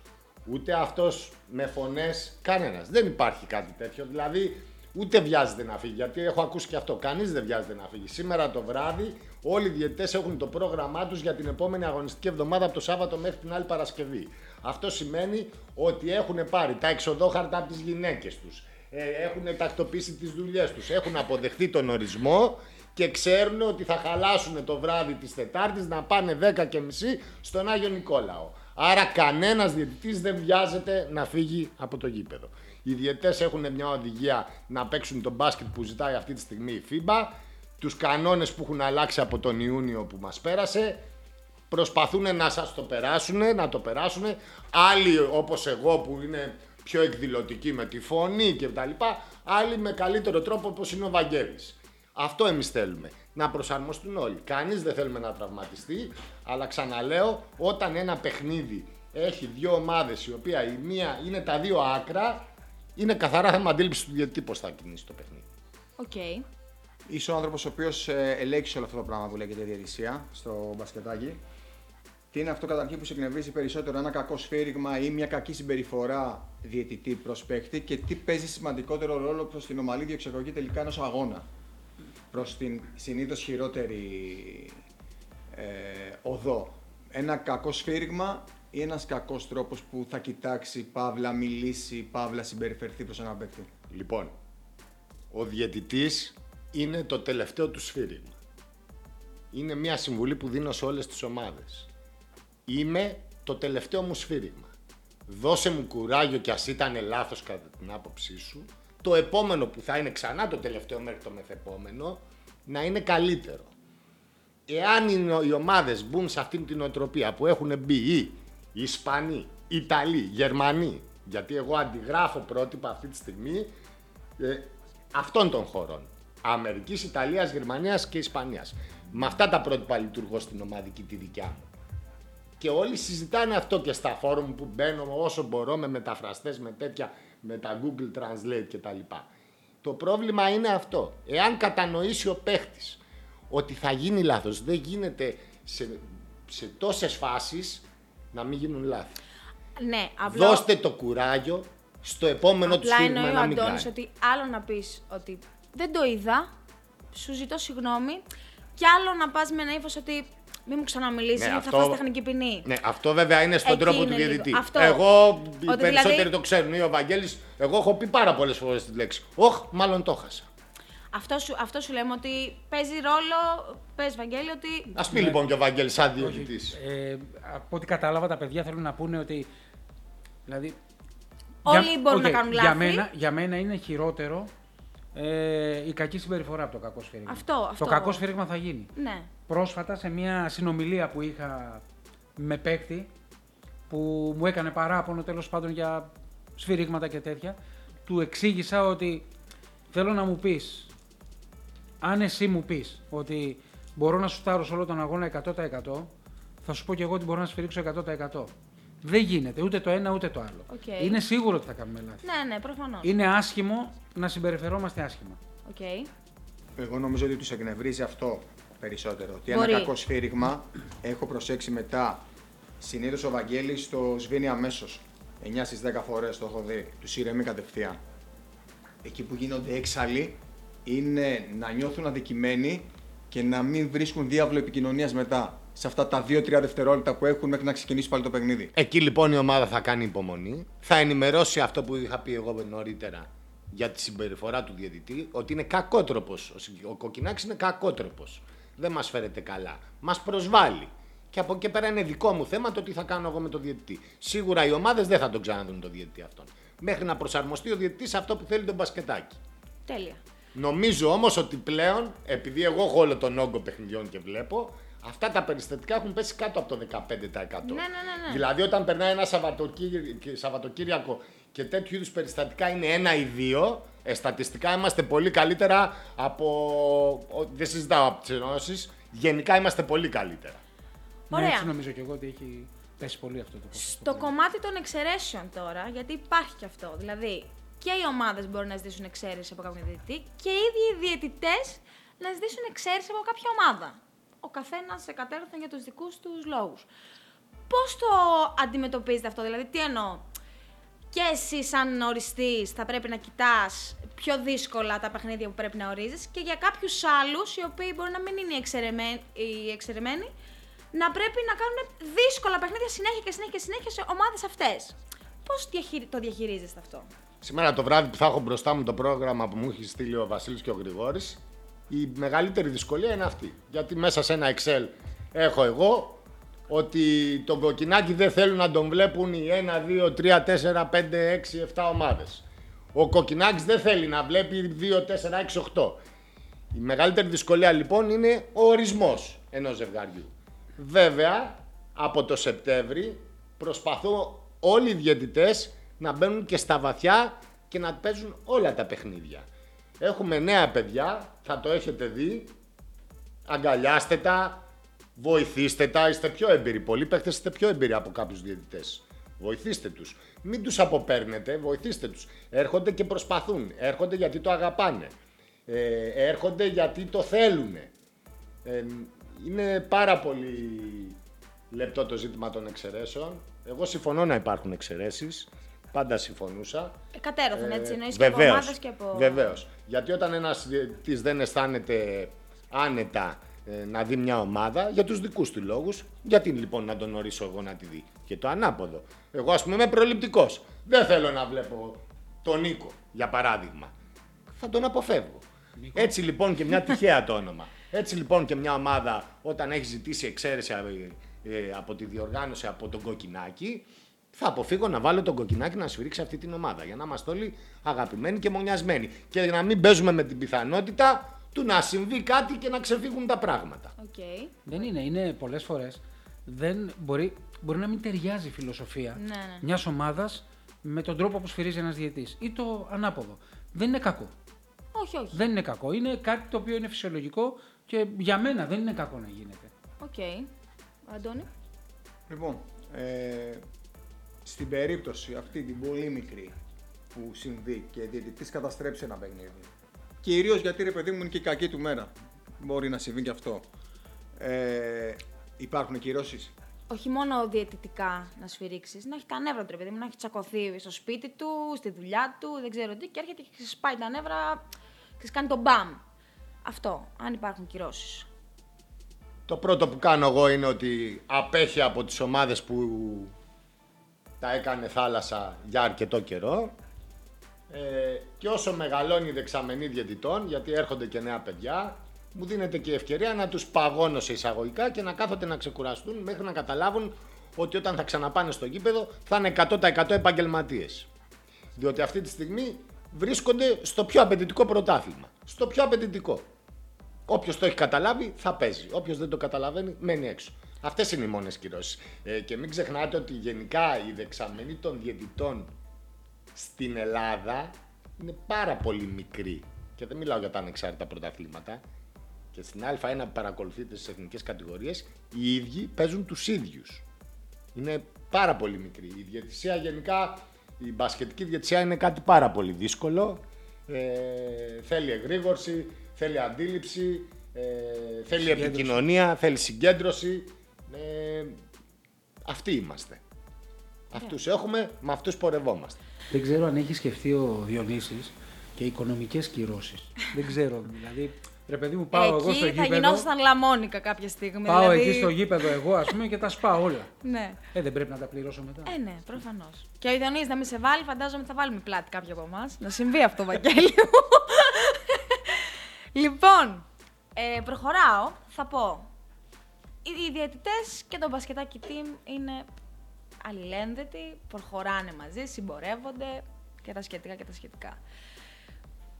ούτε αυτός με φωνές, κανένας. Δεν υπάρχει κάτι τέτοιο. Δηλαδή, ούτε βιάζεται να φύγει, γιατί έχω ακούσει και αυτό. Κανείς δεν βιάζεται να φύγει. Σήμερα το βράδυ όλοι οι διαιτητές έχουν το πρόγραμμά τους για την επόμενη αγωνιστική εβδομάδα από το Σάββατο μέχρι την άλλη Παρασκευή. Αυτό σημαίνει ότι έχουν πάρει τα εξοδόχαρτα από τις γυναίκες τους, ε, έχουν τακτοποιήσει τις δουλειές τους, έχουν αποδεχτεί τον ορισμό και ξέρουν ότι θα χαλάσουν το βράδυ της Τετάρτης να πάνε 10 και μισή στον Άγιο Νικόλαο. Άρα κανένας διαιτητής δεν βιάζεται να φύγει από το γήπεδο. Οι διαιτητές έχουν μια οδηγία να παίξουν τον μπάσκετ που ζητάει αυτή τη στιγμή η FIBA, τους κανόνες που έχουν αλλάξει από τον Ιούνιο που μας πέρασε, προσπαθούν να σας το περάσουν, να το περάσουν. Άλλοι όπως εγώ που είναι πιο εκδηλωτικοί με τη φωνή και τα λοιπά, άλλοι με καλύτερο τρόπο όπως είναι ο Βαγγέλης. Αυτό εμείς θέλουμε. Να προσαρμοστούν όλοι. Κανείς δεν θέλουμε να τραυματιστεί, αλλά ξαναλέω, όταν ένα παιχνίδι έχει δύο ομάδες, η οποία η μία είναι τα δύο άκρα, είναι καθαρά θέμα αντίληψης του διαιτητή πώς θα κινήσει το παιχνίδι. Οκ. Είσαι ο άνθρωπος ο οποίος ελέγχει όλο αυτό το πράγμα που λέγεται διαιτησία στο μπασκετάκι. Τι είναι αυτό καταρχήν που σε εκνευρίζει περισσότερο, ένα κακό σφύριγμα ή μια κακή συμπεριφορά διαιτητή προ παίκτη και τι παίζει σημαντικότερο ρόλο προς την ομαλή διεξαγωγή τελικά ενός αγώνα; Προς την συνήθως χειρότερη ε, οδό. Ένα κακό σφύριγμα ή ένας κακός τρόπος που θα κοιτάξει, παύλα, μιλήσει, παύλα, συμπεριφερθεί προς έναν παίκτη; Λοιπόν, ο διαιτητής είναι το τελευταίο του σφύριγμα. Είναι μια συμβουλή που δίνω σε όλες τις ομάδες. Είμαι το τελευταίο μου σφύριγμα. Δώσε μου κουράγιο και ας ήταν λάθος κατά την άποψή σου. Το επόμενο που θα είναι ξανά το τελευταίο μέχρι το μεθεπόμενο να είναι καλύτερο. Εάν οι ομάδες μπουν σε αυτήν την οτροπία που έχουν μπει οι Ισπανοί, Ιταλοί, Γερμανοί, γιατί εγώ αντιγράφω πρότυπα αυτή τη στιγμή ε, αυτών των χωρών. Αμερικής, Ιταλίας, Γερμανίας και Ισπανίας. Με αυτά τα πρότυπα λειτουργώ στην ομαδική τη δικιά μου. Και όλοι συζητάνε αυτό και στα φόρουμ που μπαίνω όσο μπορώ με μεταφραστές, με τέτοια, με τα Google Translate κτλ. Το πρόβλημα είναι αυτό. Εάν κατανοήσει ο παίχτης ότι θα γίνει λάθος, δεν γίνεται σε, σε τόσες φάσεις να μην γίνουν λάθη. Ναι, απλά... Δώστε το κουράγιο στο επόμενο του σφύριγμα να μην κάνει. ότι άλλο να πεις ότι δεν το είδα, σου ζητώ συγγνώμη, και άλλο να πας με ένα ύφος ότι μην μου ξαναμιλήσεις, ναι, αυτό... θα φας τεχνική ποινή. Ναι, αυτό βέβαια είναι στον τρόπο του διαιτητή. Εγώ, οι δηλαδή- περισσότεροι δηλαδή... το ξέρουν, ή ο Βαγγέλης, εγώ έχω πει πάρα πολλές φορές τη λέξη. Όχ, μάλλον το χάσα. Αυτό σου, αυτό σου λέμε ότι παίζει ρόλο. Πες, Βαγγέλη, ότι. Α πει λοιπόν και ο Βαγγέλης, σαν διοικητής. Ε, από ό,τι κατάλαβα, τα παιδιά θέλουν να πούνε ότι. Δηλαδή, Όλοι για, μπορούν okay, να κάνουν λάθη. Για μένα, για μένα είναι χειρότερο ε, η κακή συμπεριφορά από το κακό σφύριγμα. Αυτό, αυτό. Το κακό σφύριγμα θα γίνει. Ναι. Πρόσφατα σε μια συνομιλία που είχα με παίκτη που μου έκανε παράπονο τέλος πάντων για σφύριγματα και τέτοια, του εξήγησα ότι θέλω να μου πεις αν εσύ μου πεις ότι μπορώ να σου φτάρω σε όλο τον αγώνα 100%, θα σου πω και εγώ ότι μπορώ να σφυρίξω 100%. Δεν γίνεται ούτε το ένα ούτε το άλλο. Okay. Είναι σίγουρο ότι θα κάνουμε λάθη. Ναι, ναι, προφανώς. Είναι άσχημο να συμπεριφερόμαστε άσχημα. Okay. Εγώ νομίζω ότι τους εκνευρίζει αυτό περισσότερο. Ότι Μπορεί. ένα κακό σφύριγμα έχω προσέξει μετά. Συνήθως ο Βαγγέλης το σβήνει αμέσως. 9 στις 10 φορές το έχω δει. Του ηρεμεί κατευθείαν. Εκεί που γίνονται έξαλλοι είναι να νιώθουν αδικημένοι και να μην βρίσκουν διάβλο επικοινωνίας μετά. Σε αυτά τα 2-3 δευτερόλεπτα που έχουν μέχρι να ξεκινήσει πάλι το παιχνίδι. Εκεί λοιπόν η ομάδα θα κάνει υπομονή. Θα ενημερώσει αυτό που είχα πει εγώ νωρίτερα για τη συμπεριφορά του διαιτητή, ότι είναι κακότροπος. Ο Κοκκινάκης είναι κακότροπος. Δεν μας φέρεται καλά. Μας προσβάλλει. Και από εκεί πέρα είναι δικό μου θέμα το τι θα κάνω εγώ με το διαιτητή. Σίγουρα οι ομάδες δεν θα τον ξαναδούν το διαιτητή αυτόν. Μέχρι να προσαρμοστεί ο διαιτητής σε αυτό που θέλει τον μπασκετάκι. Τέλεια. Νομίζω όμως ότι πλέον, επειδή εγώ έχω όλο τον όγκο παιχνιδιών και βλέπω, αυτά τα περιστατικά έχουν πέσει κάτω από το 15%. Ναι, ναι, ναι, ναι. Δηλαδή, όταν περνάει ένα Σαββατοκύριακο και τέτοιου είδους περιστατικά είναι ένα ή δύο, ε, στατιστικά είμαστε πολύ καλύτερα από. Δεν συζητάω από τις ενώσεις. Γενικά είμαστε πολύ καλύτερα. Ωραία. Ναι, έτσι νομίζω και εγώ ότι έχει πέσει πολύ αυτό το ποσοστό. Στο κομμάτι των εξαιρέσεων τώρα, γιατί υπάρχει και αυτό. Δηλαδή, και οι ομάδες μπορούν να ζητήσουν εξαίρεση από κάποιον διαιτητή και οι ίδιοι οι διαιτητές να ζητήσουν εξαίρεση από κάποια ομάδα. Ο καθένας εκατέρωθεν για τους δικούς τους λόγους. Πώς το αντιμετωπίζετε αυτό, δηλαδή, τι εννοώ; Και εσύ, σαν οριστής, θα πρέπει να κοιτάς πιο δύσκολα τα παιχνίδια που πρέπει να ορίζεις και για κάποιους άλλους, οι οποίοι μπορεί να μην είναι οι εξαιρεμένοι, να πρέπει να κάνουν δύσκολα παιχνίδια συνέχεια και συνέχεια και συνέχεια σε ομάδες αυτές. Πώς το διαχειρίζεστε αυτό; Σήμερα το βράδυ που θα έχω μπροστά μου το πρόγραμμα που μου έχει στείλει ο Βασίλης και ο Γρηγόρης, η μεγαλύτερη δυσκολία είναι αυτή. Γιατί μέσα σε ένα Excel έχω εγώ ότι τον κοκκινάκι δεν θέλουν να τον βλέπουν οι 1, 2, 3, 4, 5, 6, 7 ομάδες. Ο κοκκινάκης δεν θέλει να βλέπει 2, 4, 6, 8. Η μεγαλύτερη δυσκολία λοιπόν είναι ο ορισμός ενός ζευγαριού. Βέβαια, από το Σεπτέμβρη προσπαθώ όλοι οι διαιτητές να μπαίνουν και στα βαθιά και να παίζουν όλα τα παιχνίδια. Έχουμε νέα παιδιά, θα το έχετε δει. Αγκαλιάστε τα, βοηθήστε τα, είστε πιο έμπειροι. Πολλοί παίχτε είστε πιο έμπειροι από κάποιους διαιτητές. Βοηθήστε τους. Μην τους αποπέρνετε, βοηθήστε τους. Έρχονται και προσπαθούν. Έρχονται γιατί το αγαπάνε. Ε, έρχονται γιατί το θέλουν. Ε, είναι πάρα πολύ λεπτό το ζήτημα των εξαιρέσεων. Εγώ συμφωνώ να υπάρχουν εξαιρέσεις. Πάντα συμφωνούσα. Εκατέρωθεν έτσι, εννοείς και από ομάδες και από... Βεβαίως. Γιατί όταν ένας της δεν αισθάνεται άνετα ε, να δει μια ομάδα, για τους δικούς του λόγους, γιατί λοιπόν να τον ορίσω εγώ να τη δει; Και το ανάποδο. Εγώ ας πούμε είμαι προληπτικός. Δεν θέλω να βλέπω τον Νίκο, για παράδειγμα, θα τον αποφεύγω. Έτσι λοιπόν και μια τυχαίο το όνομα. Έτσι λοιπόν και μια ομάδα όταν έχει ζητήσει εξαίρεση ε, ε, από τη διοργάνωση από τον Κοκκινάκη, θα αποφύγω να βάλω τον Κοκκινάκη να σφυρίξει αυτή την ομάδα. Για να είμαστε όλοι αγαπημένοι και μονιασμένοι. Και να μην παίζουμε με την πιθανότητα του να συμβεί κάτι και να ξεφύγουν τα πράγματα. Οκ. Δεν είναι, είναι πολλές φορές. Δεν μπορεί, μπορεί να μην ταιριάζει η φιλοσοφία Ναι, ναι. μιας ομάδας με τον τρόπο που σφυρίζει ένας διαιτητής. Ή το ανάποδο. Δεν είναι κακό. Όχι, όχι. Δεν είναι κακό. Είναι κάτι το οποίο είναι φυσιολογικό και για μένα δεν είναι κακό να γίνεται. Οκ. Αντώνη. Λοιπόν, ε, στην περίπτωση αυτή την πολύ μικρή που συμβεί και διαιτητής καταστρέψει ένα παιχνίδι. Κυρίως γιατί ρε παιδί μου είναι και η κακή του μέρα. Μπορεί να συμβεί και αυτό. Ε, υπάρχουν κυρώσεις; Όχι μόνο διαιτητικά να σφυρίξει, να έχει τα νεύρα του, ρε παιδί μου, να έχει τσακωθεί στο σπίτι του, στη δουλειά του, δεν ξέρω τι, και έρχεται και ξεσπάει τα νεύρα, και κάνει τον μπαμ. Αυτό, αν υπάρχουν κυρώσεις. Το πρώτο που κάνω εγώ είναι ότι απέχει από τις ομάδες που τα έκανε θάλασσα για αρκετό καιρό ε, και όσο μεγαλώνει η δεξαμενή διαιτητών, γιατί έρχονται και νέα παιδιά, μου δίνεται και η ευκαιρία να τους παγώνω σε εισαγωγικά και να κάθονται να ξεκουραστούν μέχρι να καταλάβουν ότι όταν θα ξαναπάνε στο γήπεδο θα είναι 100% επαγγελματίες. Διότι αυτή τη στιγμή βρίσκονται στο πιο απαιτητικό πρωτάθλημα. Στο πιο απαιτητικό. Όποιος το έχει καταλάβει θα παίζει. Όποιος δεν το καταλαβαίνει μένει έξω. Αυτές είναι οι μόνες κυρώσεις. Ε, και μην ξεχνάτε ότι γενικά η δεξαμενή των διαιτητών στην Ελλάδα είναι πάρα πολύ μικρή. Και δεν μιλάω για τα ανεξάρτητα πρωταθλήματα. Και στην Α1 που παρακολουθείτε στις εθνικές κατηγορίες, οι ίδιοι παίζουν τους ίδιους. Είναι πάρα πολύ μικρή. Η διαιτησία γενικά, η μπασκετική διαιτησία είναι κάτι πάρα πολύ δύσκολο. Ε, θέλει εγρήγορση, θέλει αντίληψη, ε, θέλει Συγκέντρωση. επικοινωνία, θέλει συγκέντρωση. Ε, αυτοί είμαστε. Αυτούς έχουμε, με αυτούς πορευόμαστε. Δεν ξέρω αν έχει σκεφτεί ο Διονύσης και οικονομικές κυρώσεις. Δεν ξέρω. Δηλαδή, ρε παιδί μου, πάω εγώ στο Εκεί θα γήπεδο. γινόσασταν λαμόνικα κάποια στιγμή. Πάω δηλαδή... εκεί στο γήπεδο εγώ, ας πούμε, και τα σπάω όλα. Ναι. Ε, δεν πρέπει να τα πληρώσω μετά. Ε, ναι, προφανώς. Και ο Ιδονής να μην σε βάλει, φαντάζομαι θα βάλουμε πλάτη κάποιοι από εμάς. Να συμβεί αυτό, Βαγγέλη μου. [LAUGHS] λοιπόν, ε, προχωράω. Θα πω. Οι, οι διαιτητές και το μπασκετάκι team είναι αλληλένδετοι, προχωράνε μαζί, συμπορεύονται και τα σχετικά και τα σχετικά.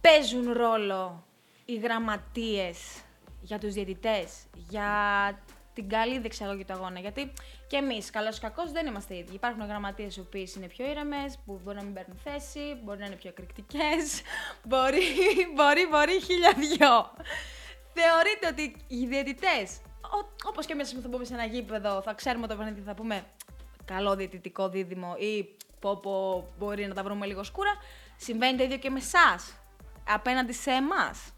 Παίζουν ρόλο οι γραμματείες για τους διαιτητές, για την καλή διεξαγωγή του αγώνα. Γιατί και εμείς, καλός ή κακός, δεν είμαστε ίδιοι. Υπάρχουν γραμματείες οι οποίες είναι πιο ήρεμες, που μπορεί να μην παίρνουν θέση, μπορεί να είναι πιο εκρηκτικές, [LAUGHS] μπορεί, μπορεί, μπορεί, χίλια δυο. Θεωρείτε ότι οι διαιτητές, ο- όπως και εμείς που θα μπούμε σε ένα γήπεδο, θα ξέρουμε το παιχνίδι, θα πούμε καλό διαιτητικό δίδυμο ή πω, πω μπορεί να τα βρούμε λίγο σκούρα. Συμβαίνει το ίδιο και με εσάς. Απέναντι σε εμάς.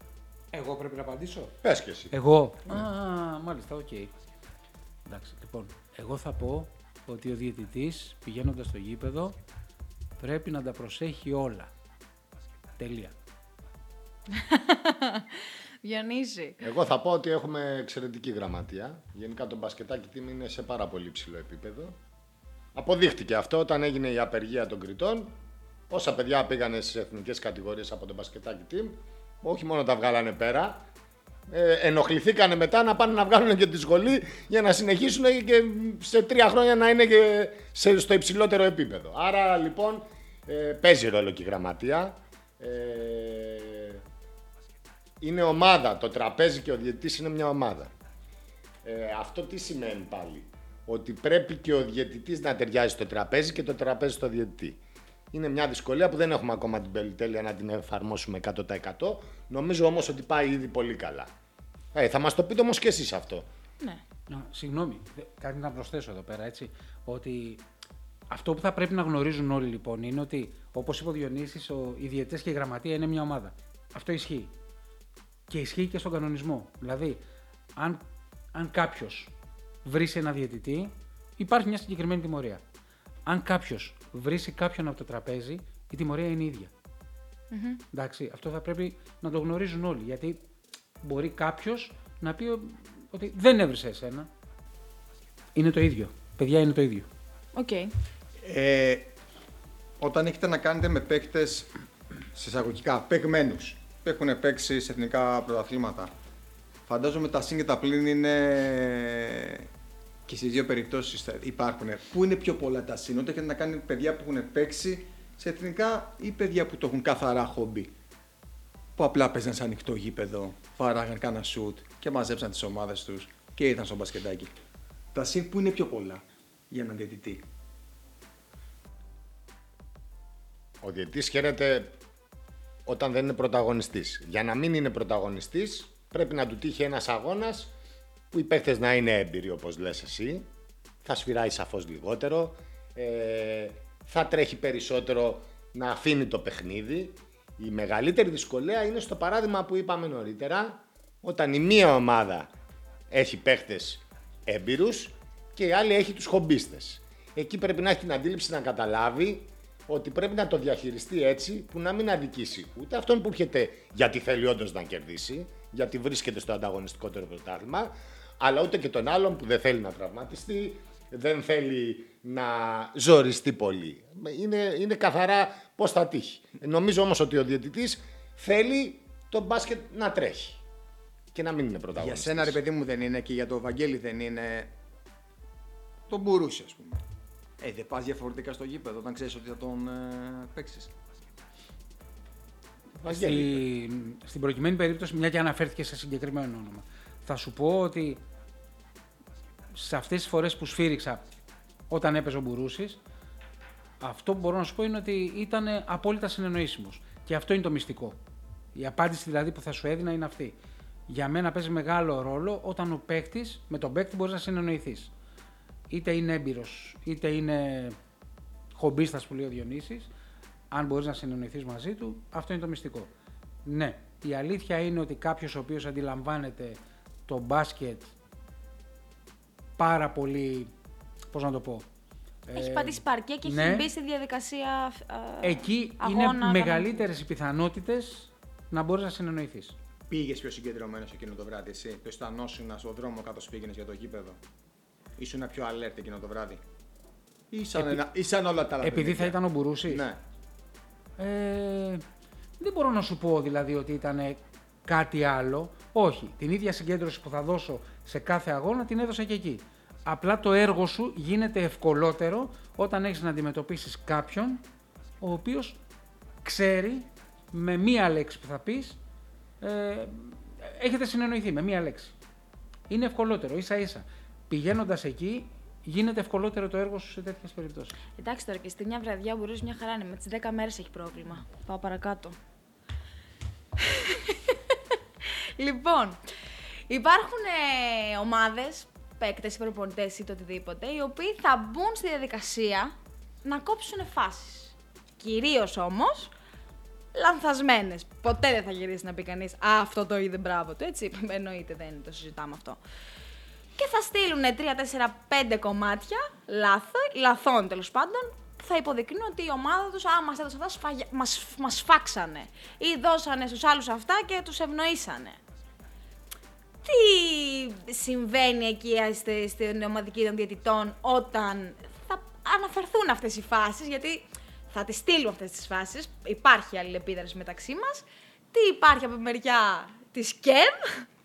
Εγώ πρέπει να απαντήσω; Πες και εσύ. Εγώ. Α, μάλιστα, οκ. Εντάξει, λοιπόν, εγώ θα πω ότι ο διαιτητής πηγαίνοντας στο γήπεδο πρέπει να τα προσέχει όλα. Τελεία. [LAUGHS] Διονύση. Εγώ θα πω ότι έχουμε εξαιρετική γραμματεία. Γενικά το μπασκετάκι team είναι σε πάρα πολύ ψηλό επίπεδο. Αποδείχτηκε αυτό όταν έγινε η απεργία των κριτών. Όσα παιδιά πήγανε στις εθνικές κατηγορίες από το μπασκετάκι team, όχι μόνο τα βγάλανε πέρα, ε, ενοχληθήκανε μετά να πάνε να βγάλουν και τη σχολή για να συνεχίσουν και σε τρία χρόνια να είναι και σε, στο υψηλότερο επίπεδο. Άρα λοιπόν ε, παίζει ρόλο και η γραμματεία. Ε, είναι ομάδα. Το τραπέζι και ο διαιτητής είναι μια ομάδα. Ε, αυτό τι σημαίνει πάλι; Ότι πρέπει και ο διαιτητής να ταιριάζει στο τραπέζι και το τραπέζι στο διαιτητή. Είναι μια δυσκολία που δεν έχουμε ακόμα την πολυτέλεια να την εφαρμόσουμε 100%. Νομίζω όμως ότι πάει ήδη πολύ καλά. Ε, θα μας το πείτε όμως και εσείς αυτό. Ναι. Να, συγγνώμη, δε- κάτι να προσθέσω εδώ πέρα, έτσι. Ότι αυτό που θα πρέπει να γνωρίζουν όλοι λοιπόν είναι ότι, όπως είπε ο Διονύσης, ο, οι διαιτητές και η γραμματεία είναι μια ομάδα. Αυτό ισχύει. Και ισχύει και στον κανονισμό. Δηλαδή, αν, αν κάποιος βρει ένα διαιτητή, υπάρχει μια συγκεκριμένη τιμωρία. Αν κάποιος βρει κάποιον από το τραπέζι, η τιμωρία είναι η ίδια. Εντάξει, αυτό θα πρέπει να το γνωρίζουν όλοι. Γιατί μπορεί κάποιος να πει ο- ότι δεν έβρισε εσένα. Είναι το ίδιο. Παιδιά, είναι το ίδιο. Οκ. Ε, όταν έχετε να κάνετε με παίκτες σε εισαγωγικά παιγμένους που έχουν παίξει σε εθνικά πρωταθλήματα, φαντάζομαι τα συν και τα πλην είναι και στις δύο περιπτώσεις υπάρχουν. Πού είναι πιο πολλά τα συν, όταν έχετε να κάνετε παιδιά που έχουν παίξει σε εθνικά ή παιδιά που το έχουν καθαρά χόμπι. Που απλά παίζαν σε ανοιχτό γήπεδο, φάραγαν κάνα σουτ και μαζέψαν τις ομάδες τους και ήρθαν στο μπασκετάκι. Τα συν που είναι πιο πολλά για έναν διαιτητή. Ο διαιτητής χαίρεται όταν δεν είναι πρωταγωνιστής. Για να μην είναι πρωταγωνιστής πρέπει να του τύχει ένας αγώνας που οι παίχτες να είναι έμπειροι όπως λες εσύ. Θα σφυράει σαφώς λιγότερο. Ε, θα τρέχει περισσότερο να αφήνει το παιχνίδι. Η μεγαλύτερη δυσκολία είναι στο παράδειγμα που είπαμε νωρίτερα όταν η μία ομάδα έχει παίχτες έμπειρους και η άλλη έχει τους χομπίστες. Εκεί πρέπει να έχει την αντίληψη να καταλάβει ότι πρέπει να το διαχειριστεί έτσι που να μην αδικήσει ούτε αυτόν που έρχεται γιατί θέλει όντως να κερδίσει, γιατί βρίσκεται στο ανταγωνιστικότερο πρωτάθλημα, αλλά ούτε και τον άλλον που δεν θέλει να τραυματιστεί, δεν θέλει να ζοριστεί πολύ. Είναι, είναι καθαρά πώς θα τύχει. Νομίζω όμως ότι ο διαιτητής θέλει το μπάσκετ να τρέχει και να μην είναι πρωταγωνιστής. Για σένα, ρε παιδί μου, δεν είναι και για το Βαγγέλη δεν είναι. Το μπορούσε, ας πούμε. Ε, δεν πας διαφορετικά στο γήπεδο όταν ξέρεις ότι θα τον ε, παίξεις. Στη, στην προκειμένη περίπτωση, μια και αναφέρθηκε σε συγκεκριμένο όνομα, θα σου πω ότι σε αυτές τις φορές που σφύριξα όταν έπαιζε ο Μπουρούσης, αυτό που μπορώ να σου πω είναι ότι ήταν απόλυτα συνεννοήσιμος. Και αυτό είναι το μυστικό. Η απάντηση δηλαδή που θα σου έδινα είναι αυτή. Για μένα παίζει μεγάλο ρόλο όταν ο παίκτης με τον παίκτη μπορείς να συνεννοηθείς. Είτε είναι έμπειρος, είτε είναι χομπίστας που λέει ο Διονύσης, αν μπορείς να συνεννοηθείς μαζί του, αυτό είναι το μυστικό. Ναι, η αλήθεια είναι ότι κάποιος ο οποίος αντιλαμβάνεται το μπάσκετ πάρα πολύ, πώς να το πω, Έχει ε, πατήσει παρκέ και ναι. έχει μπει στη διαδικασία. ε, εκεί αγώνα, είναι αγώνα. μεγαλύτερες οι πιθανότητες να μπορείς να συνεννοηθείς. Πήγες πιο συγκεντρωμένος εκείνο το βράδυ, εσύ; Το αισθανόσουν στον δρόμο κάτω σου πήγαινες για το γήπεδο; Ήσουν πιο alert εκείνο το βράδυ; Ή σαν, Επει- ένα, ή σαν όλα τα άλλα. Επειδή θα παιχνίδια. ήταν ο Μπουρούσης; Ναι. Ε, δεν μπορώ να σου πω δηλαδή ότι ήταν κάτι άλλο. Όχι. Την ίδια συγκέντρωση που θα δώσω σε κάθε αγώνα την έδωσα και εκεί. Απλά το έργο σου γίνεται ευκολότερο όταν έχεις να αντιμετωπίσεις κάποιον ο οποίος ξέρει με μία λέξη που θα πεις ε, έχετε συνεννοηθεί με μία λέξη. Είναι ευκολότερο, ίσα ίσα. Πηγαίνοντας εκεί γίνεται ευκολότερο το έργο σου σε τέτοιες περιπτώσεις. Εντάξει τώρα και στη μια βραδιά μπορείς μια χαρά είναι. Με τις 10 μέρες έχει πρόβλημα. Πάω παρακάτω. Λοιπόν, υπάρχουν ε, ομάδες, παίκτες, προπονητές ή το οτιδήποτε, οι οποίοι θα μπουν στη διαδικασία να κόψουν φάσεις. Κυρίως όμως λανθασμένες. Ποτέ δεν θα γυρίσει να πει κανείς Α, αυτό το είδε μπράβο του, έτσι. [LAUGHS] Εννοείται, δεν το συζητάμε αυτό. Και θα στείλουν 3, 4, 5 κομμάτια λάθο, λαθών τέλος πάντων, που θα υποδεικνύουν ότι η ομάδα τους, α, μας έδωσε αυτά, σφαγια... μας, μας φάξανε. Ή δώσανε στους άλλους αυτά και τους ευνοήσανε. Τι συμβαίνει εκεί στη- στην ομαδική των διαιτητών όταν θα αναφερθούν αυτές οι φάσεις, γιατί θα τις στείλουν αυτές τις φάσεις, υπάρχει αλληλεπίδραση μεταξύ μας, τι υπάρχει από τη μεριά της ΚΕΜ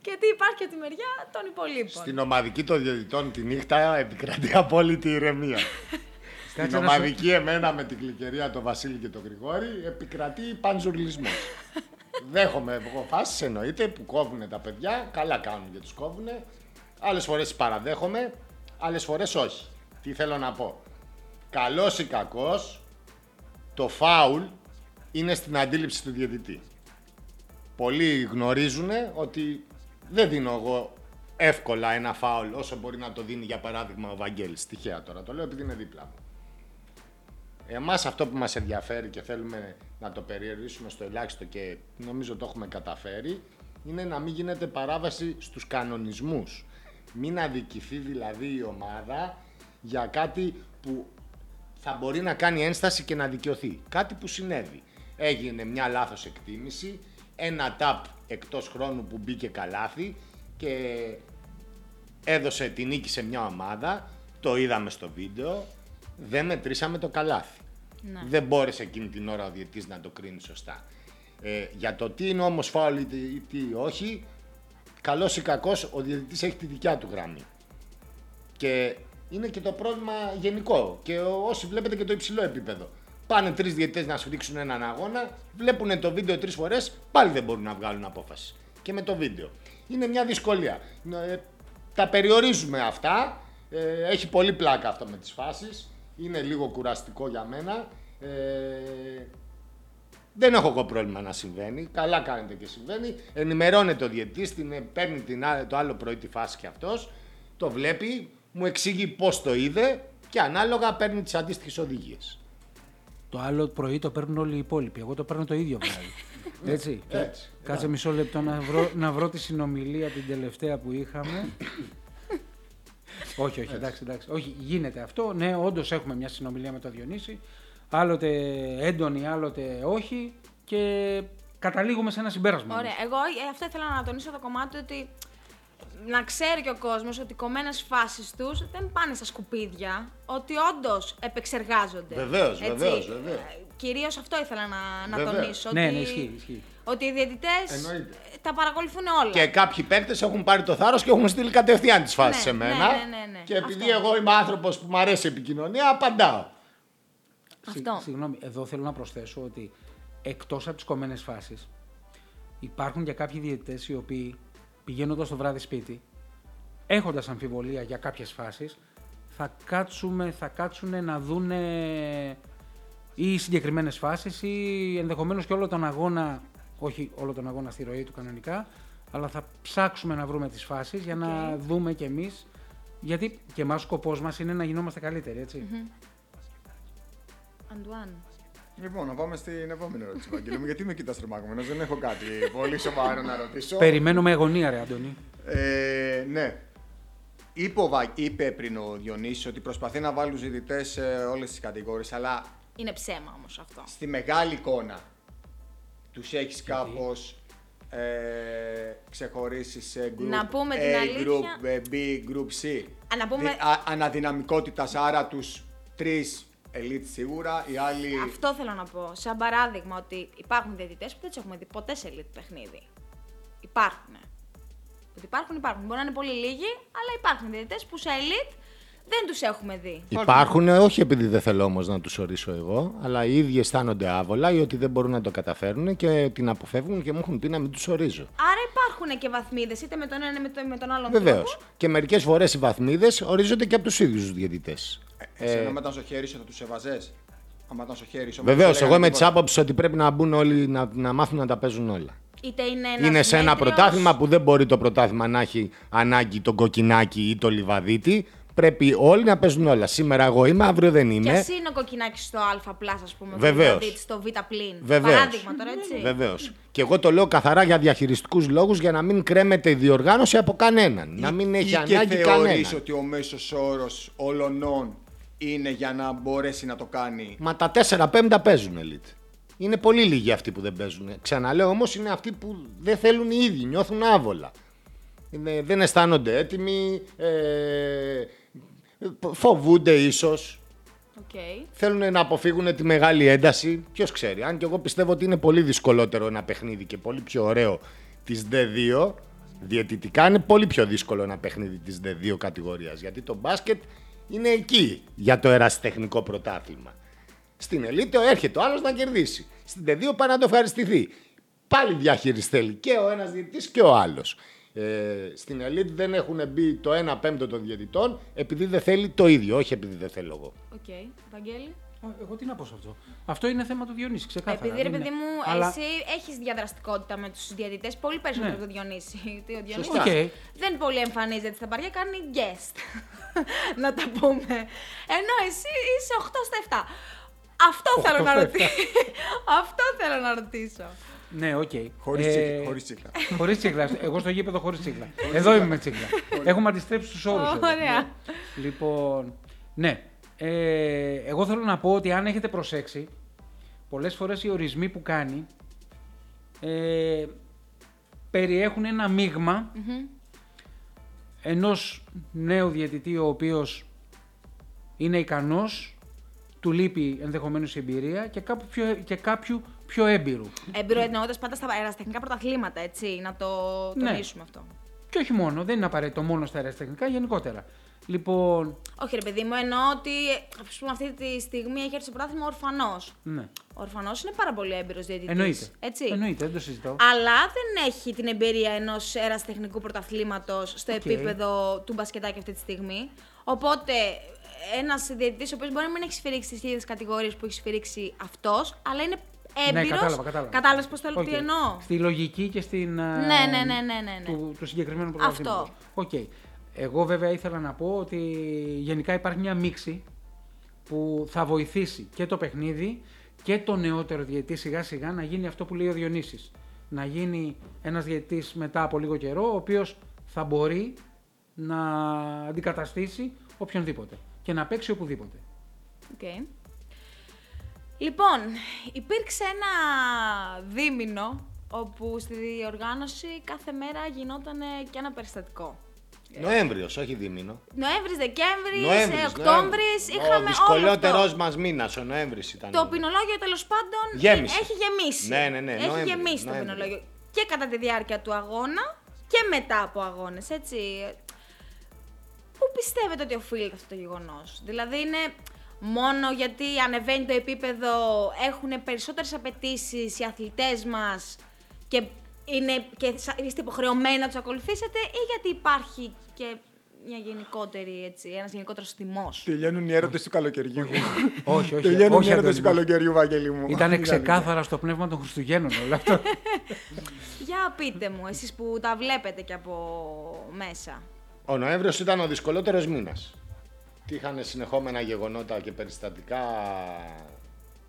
και τι υπάρχει από τη μεριά των υπολείπων. Στην ομαδική των διαιτητών τη νύχτα επικρατεί απόλυτη ηρεμία. [LAUGHS] Στην Κάτσε να σου- ομαδική εμένα με την κλικερία τον Βασίλη και τον Γρηγόρη επικρατεί πανζουρλισμός. [LAUGHS] Δέχομαι εγώ φάσει εννοείται που κόβουν τα παιδιά. Καλά κάνουν και τους κόβουν. Άλλες φορές παραδέχομαι, άλλες φορές όχι. Τι θέλω να πω. Καλός ή κακός, το φάουλ είναι στην αντίληψη του διαιτητή. Πολλοί γνωρίζουν ότι δεν δίνω εγώ εύκολα ένα φάουλ όσο μπορεί να το δίνει για παράδειγμα ο Βαγγέλης. Τυχαία τώρα το λέω επειδή είναι δίπλα μου. Εμάς αυτό που μας ενδιαφέρει και θέλουμε να το περιορίσουμε στο ελάχιστο και νομίζω το έχουμε καταφέρει είναι να μην γίνεται παράβαση στους κανονισμούς. Μην αδικηθεί δηλαδή η ομάδα για κάτι που θα μπορεί να κάνει ένσταση και να δικαιωθεί. Κάτι που συνέβη. Έγινε μια λάθος εκτίμηση, ένα ταπ εκτός χρόνου που μπήκε καλάθι και έδωσε τη νίκη σε μια ομάδα, το είδαμε στο βίντεο, δεν μετρήσαμε το καλάθι. Ναι. Δεν μπόρεσε εκείνη την ώρα ο διαιτητής να το κρίνει σωστά. Ε, για το τι είναι όμως φάουλ ή τι, ή τι όχι, καλός ή κακός, ο διαιτητής έχει τη δικιά του γραμμή. Και είναι και το πρόβλημα γενικό. Και όσοι βλέπετε και το υψηλό επίπεδο. Πάνε τρεις διαιτητές να σφίξουν έναν αγώνα, βλέπουν το βίντεο τρεις φορές, πάλι δεν μπορούν να βγάλουν απόφαση. Και με το βίντεο. Είναι μια δυσκολία. Ε, τα περιορίζουμε αυτά. Ε, έχει πολύ πλάκα αυτό με τις φάσεις. Είναι λίγο κουραστικό για μένα. Ε, δεν έχω εγώ πρόβλημα να συμβαίνει. Καλά κάνετε και συμβαίνει. Ενημερώνεται ο διαιτητής, την, ε, παίρνει την, α- το άλλο πρωί τη φάση και αυτός. Το βλέπει, μου εξηγεί πώς το είδε και ανάλογα παίρνει τις αντίστοιχες οδηγίες. Το άλλο πρωί το παίρνουν όλοι οι υπόλοιποι. Εγώ το παίρνω το ίδιο βράδυ. Έτσι. Έτσι. Κάτσε μισό λεπτό να βρω, να βρω τη συνομιλία την τελευταία που είχαμε. Όχι, όχι, εντάξει, εντάξει. Όχι, γίνεται αυτό. Ναι, όντως έχουμε μια συνομιλία με τον Διονύση. Άλλοτε έντονη, άλλοτε όχι. Και καταλήγουμε σε ένα συμπέρασμα. Ωραία. Εγώ ε, αυτό ήθελα να τονίσω το κομμάτι ότι να ξέρει και ο κόσμος ότι οι κομμένες φάσεις τους δεν πάνε στα σκουπίδια, ότι όντως επεξεργάζονται. Βεβαίως, Έτσι. βεβαίως, βεβαίως. Κυρίως αυτό ήθελα να, να Βεβαίως. τονίσω. Ναι, ότι, ναι, ισχύει, ισχύει. Ότι οι διαιτητές Εννοείται. τα παρακολουθούν όλα. Και κάποιοι παίκτες έχουν πάρει το θάρρος και έχουν στείλει κατευθείαν τις φάσεις Ναι, σε μένα. ναι, ναι, ναι, ναι. Και επειδή Αυτό. εγώ είμαι άνθρωπος που μου αρέσει η επικοινωνία, απαντάω. Συ- Αυτό. Συγγνώμη, εδώ θέλω να προσθέσω ότι εκτός από τις κομμένες φάσεις υπάρχουν και κάποιοι διαιτητές οι οποίοι πηγαίνοντας το βράδυ σπίτι έχοντας αμφιβολία για κάποιες φάσεις θα, κάτσουμε, θα κάτσουν να δούνε ή συγκεκριμένες φάσεις ή ενδεχομένως και όλο τον αγώνα, όχι όλο τον αγώνα στη ροή του κανονικά, αλλά θα ψάξουμε να βρούμε τις φάσεις για να δούμε κι εμείς γιατί και εμάς ο σκοπός μας είναι να γινόμαστε καλύτεροι, έτσι. Αντουάν. Λοιπόν, να πάμε στην επόμενη ερώτηση, Βαγγέλη μου, γιατί με κοιτάς τρομαγμένος, δεν έχω κάτι πολύ σοβαρό να ρωτήσω. Περιμένω με αγωνία, ρε Αντώνη. Ε, ναι. Είπε, ο Βα- είπε πριν ο Διονύσης ότι προσπαθεί να βάλει τους ζητητές σε όλες τις κατηγορίες, αλλά Είναι ψέμα όμως αυτό. στη μεγάλη εικόνα τους έχεις κάπως ε, ξεχωρίσεις σε group Να πούμε την A, αλήθεια. group ε, B, group C. Α, να πούμε- Δι- α- αναδυναμικότητας, άρα τους τρεις elite σίγουρα, οι άλλοι... Αυτό θέλω να πω. Σαν παράδειγμα, ότι υπάρχουν διαιτητές που δεν τους έχουμε δει ποτέ σε elite παιχνίδι. Υπάρχουν. Ότι υπάρχουν, υπάρχουν. Μπορεί να είναι πολύ λίγοι, αλλά υπάρχουν διαιτητές που σε elite δεν τους έχουμε δει. Υπάρχουν, όχι επειδή δεν θέλω όμως να τους ορίσω εγώ, αλλά οι ίδιοι αισθάνονται άβολα ή ότι δεν μπορούν να το καταφέρουν και την αποφεύγουν και μου έχουν πει να μην τους ορίζω. Άρα υπάρχουν και βαθμίδες, είτε με τον ένα είτε με, το, με τον άλλον Βεβαίως. τρόπο. Και μερικές φορές οι βαθμίδες ορίζονται και από τους ίδιους τους διαιτητές. Ε, Εσένα άμα ήταν στο χέρι σου θα τους εβαζές; Άμα ήταν στο χέρι σου. άμα Βεβαίως, τους εγώ έλεγαν είμαι της τίποτα. άποψης ότι πρέπει να μπουν όλοι να, να μάθουν να τα παίζουν όλα. Είτε είναι ένας Είναι σε ένα πρωτάθλημα που δεν μπορεί το πρωτάθλημα να έχει ανάγκη τον κοκκινάκι ή το λιβαδίτη. Πρέπει όλοι να παίζουν όλα. Σήμερα εγώ είμαι, αύριο δεν Και είμαι. ας είναι ο κοκκινάκι στο Α πλά, ας πούμε. Βεβαίως. Δηλαδή στο Β πλήν. Βεβαίως. Παράδειγμα τώρα, έτσι. Βεβαίως. Και εγώ το λέω καθαρά για διαχειριστικούς λόγους για να μην κρέμεται η διοργάνωση από κανέναν. Να μην έχει ή ανάγκη και θεωρείς κανέναν. ότι ο μέσος όρος όλων είναι για να μπορέσει να το κάνει; Μα τα 4-5 παίζουν elite. Είναι πολύ λίγοι αυτοί που δεν παίζουν. Ξαναλέω όμως είναι αυτοί που δεν θέλουν οι ίδιοι, νιώθουν άβολα. Είναι, δεν αισθάνονται έτοιμοι, ε, φοβούνται ίσως. Οκ. Θέλουν να αποφύγουν τη μεγάλη ένταση. Ποιος ξέρει. Αν και εγώ πιστεύω ότι είναι πολύ δυσκολότερο ένα παιχνίδι και πολύ πιο ωραίο της D2. Διαιτητικά είναι πολύ πιο δύσκολο ένα παιχνίδι της D2 κατηγορίας. Γιατί το μπάσκετ είναι εκεί για το ερασιτεχνικό πρωτάθλημα. Στην Elite έρχεται ο άλλος να κερδίσει. Στην D2 πάει να το ευχαριστηθεί. Πάλι διαχείριση θέλει και ο ένας διαιτητής και ο άλλος. Ε, στην Elite δεν έχουν μπει το 1 πέμπτο των διαιτητών επειδή δεν θέλει το ίδιο, όχι επειδή δεν θέλω εγώ. Οκ. Βαγγέλη. Εγώ τι να πω σε αυτό. Αυτό είναι θέμα του Διονύση, ξεκάθαρα. Επειδή ρε δεν παιδί είναι- μου, Αλλά- εσύ έχεις διαδραστικότητα με τους διαιτητές πολύ περισσότερο Ναι. από τον Διονύση. Γιατί ο Διονύσης Σωστά. Οκ. δεν πολύ εμφανίζεται στα παριά, κάνει guest. [LAUGHS] να τα πούμε. Ενώ εσύ είσαι 8 στα 7. [LAUGHS] Αυτό θέλω να ρωτήσω. Αυτό θέλω να ρωτήσω. Ναι, οκ. Χωρίς Ε, τσίκλα, χωρίς τσίκλα. Χωρίς τσίκλα. Εγώ στο γήπεδο χωρίς τσίκλα. Εδώ είμαι με τσίκλα. Έχουμε αντιστρέψει τους όρους. Ωραία. Λοιπόν, ναι. Ε, εγώ θέλω να πω ότι αν έχετε προσέξει, πολλές φορές οι ορισμοί που κάνει ε, περιέχουν ένα μείγμα ενός νέου διαιτητή ο οποίος είναι ικανός του λείπει ενδεχομένως η εμπειρία και, κάπου πιο, και κάποιου πιο έμπειρου. Έμπειρο εννοώντας πάντα στα αεραστεχνικά πρωταθλήματα, έτσι, να το Ναι. τονίσουμε αυτό. Και όχι μόνο, δεν είναι απαραίτητο μόνο στα ερασιτεχνικά, γενικότερα. Λοιπόν, Όχι, ρε παιδί μου, εννοώ ότι ας πούμε, αυτή τη στιγμή έχει έρθει στο πρωτάθλημα ο ορφανός. ναι. Ο ορφανός είναι πάρα πολύ έμπειρος διαιτητής. Εννοείται. Έτσι. Εννοείται, δεν το συζητώ. Αλλά δεν έχει την εμπειρία ενός ερασιτεχνικού πρωταθλήματος στο Οκ. επίπεδο του μπασκετάκι αυτή τη στιγμή. Οπότε ένας διαιτητής, ο οποίος μπορεί να μην έχει σφυρίξει τις ίδιες κατηγορίες που έχει σφυρίξει αυτός, αλλά είναι έμπειρος. Ναι, κατάλαβα, κατάλαβα. Κατάλαβες πώς θέλω Οκ. τι εννοώ. Στη λογική και στην. ε, Ναι, ναι, ναι, ναι, ναι, ναι. Του, του συγκεκριμένου Αυτό. πρωταθλήματος. Οκ. Εγώ βέβαια ήθελα να πω ότι γενικά υπάρχει μια μίξη που θα βοηθήσει και το παιχνίδι και το νεότερο διαιτητή σιγά σιγά να γίνει αυτό που λέει ο Διονύσης. Να γίνει ένας διαιτητής μετά από λίγο καιρό ο οποίος θα μπορεί να αντικαταστήσει οποιονδήποτε και να παίξει οπουδήποτε. Οκ. Λοιπόν, υπήρξε ένα δίμηνο όπου στη διοργάνωση κάθε μέρα γινόταν και ένα περιστατικό. Νοέμβριος, όχι δίμηνο. Νοέμβρης, Δεκέμβρης, Νοέμβρης, Οκτώβρης, Νοέμβρης. είχαμε Ο όλο δυσκολότερος αυτό. μας μήνας, ο Νοέμβρης ήταν. Το ποινολόγιο τέλος πάντων Γέμισε. έχει γεμίσει. Ναι, ναι, ναι, Έχει Νοέμβρη, γεμίσει το Νοέμβρη. ποινολόγιο. Και κατά τη διάρκεια του αγώνα και μετά από αγώνες, έτσι. Πού πιστεύετε ότι οφείλεται αυτό το γεγονός, Δηλαδή είναι μόνο γιατί ανεβαίνει το επίπεδο, έχουν περισσότερες απαιτήσεις οι αθλητές μας και, είναι, και σα- είστε υποχρεωμένοι να τους ακολουθήσετε, ή γιατί υπάρχει και μια γενικότερη, έτσι, ένας γενικότερος θυμός; Τελειώνουν οι έρωτες του καλοκαιριού. όχι, όχι. Τελειώνουν όχι οι έρωτες Αντώνη του μου. καλοκαιριού, Βαγγέλη μου. Ήταν ξεκάθαρα στο πνεύμα των Χριστουγέννων όλο αυτό. [LAUGHS] Για πείτε μου, εσείς που τα βλέπετε και από μέσα. Ο Νοέμβριος ήταν ο δυσκολότερος μήνας. Τι είχαν συνεχόμενα γεγονότα και περιστατικά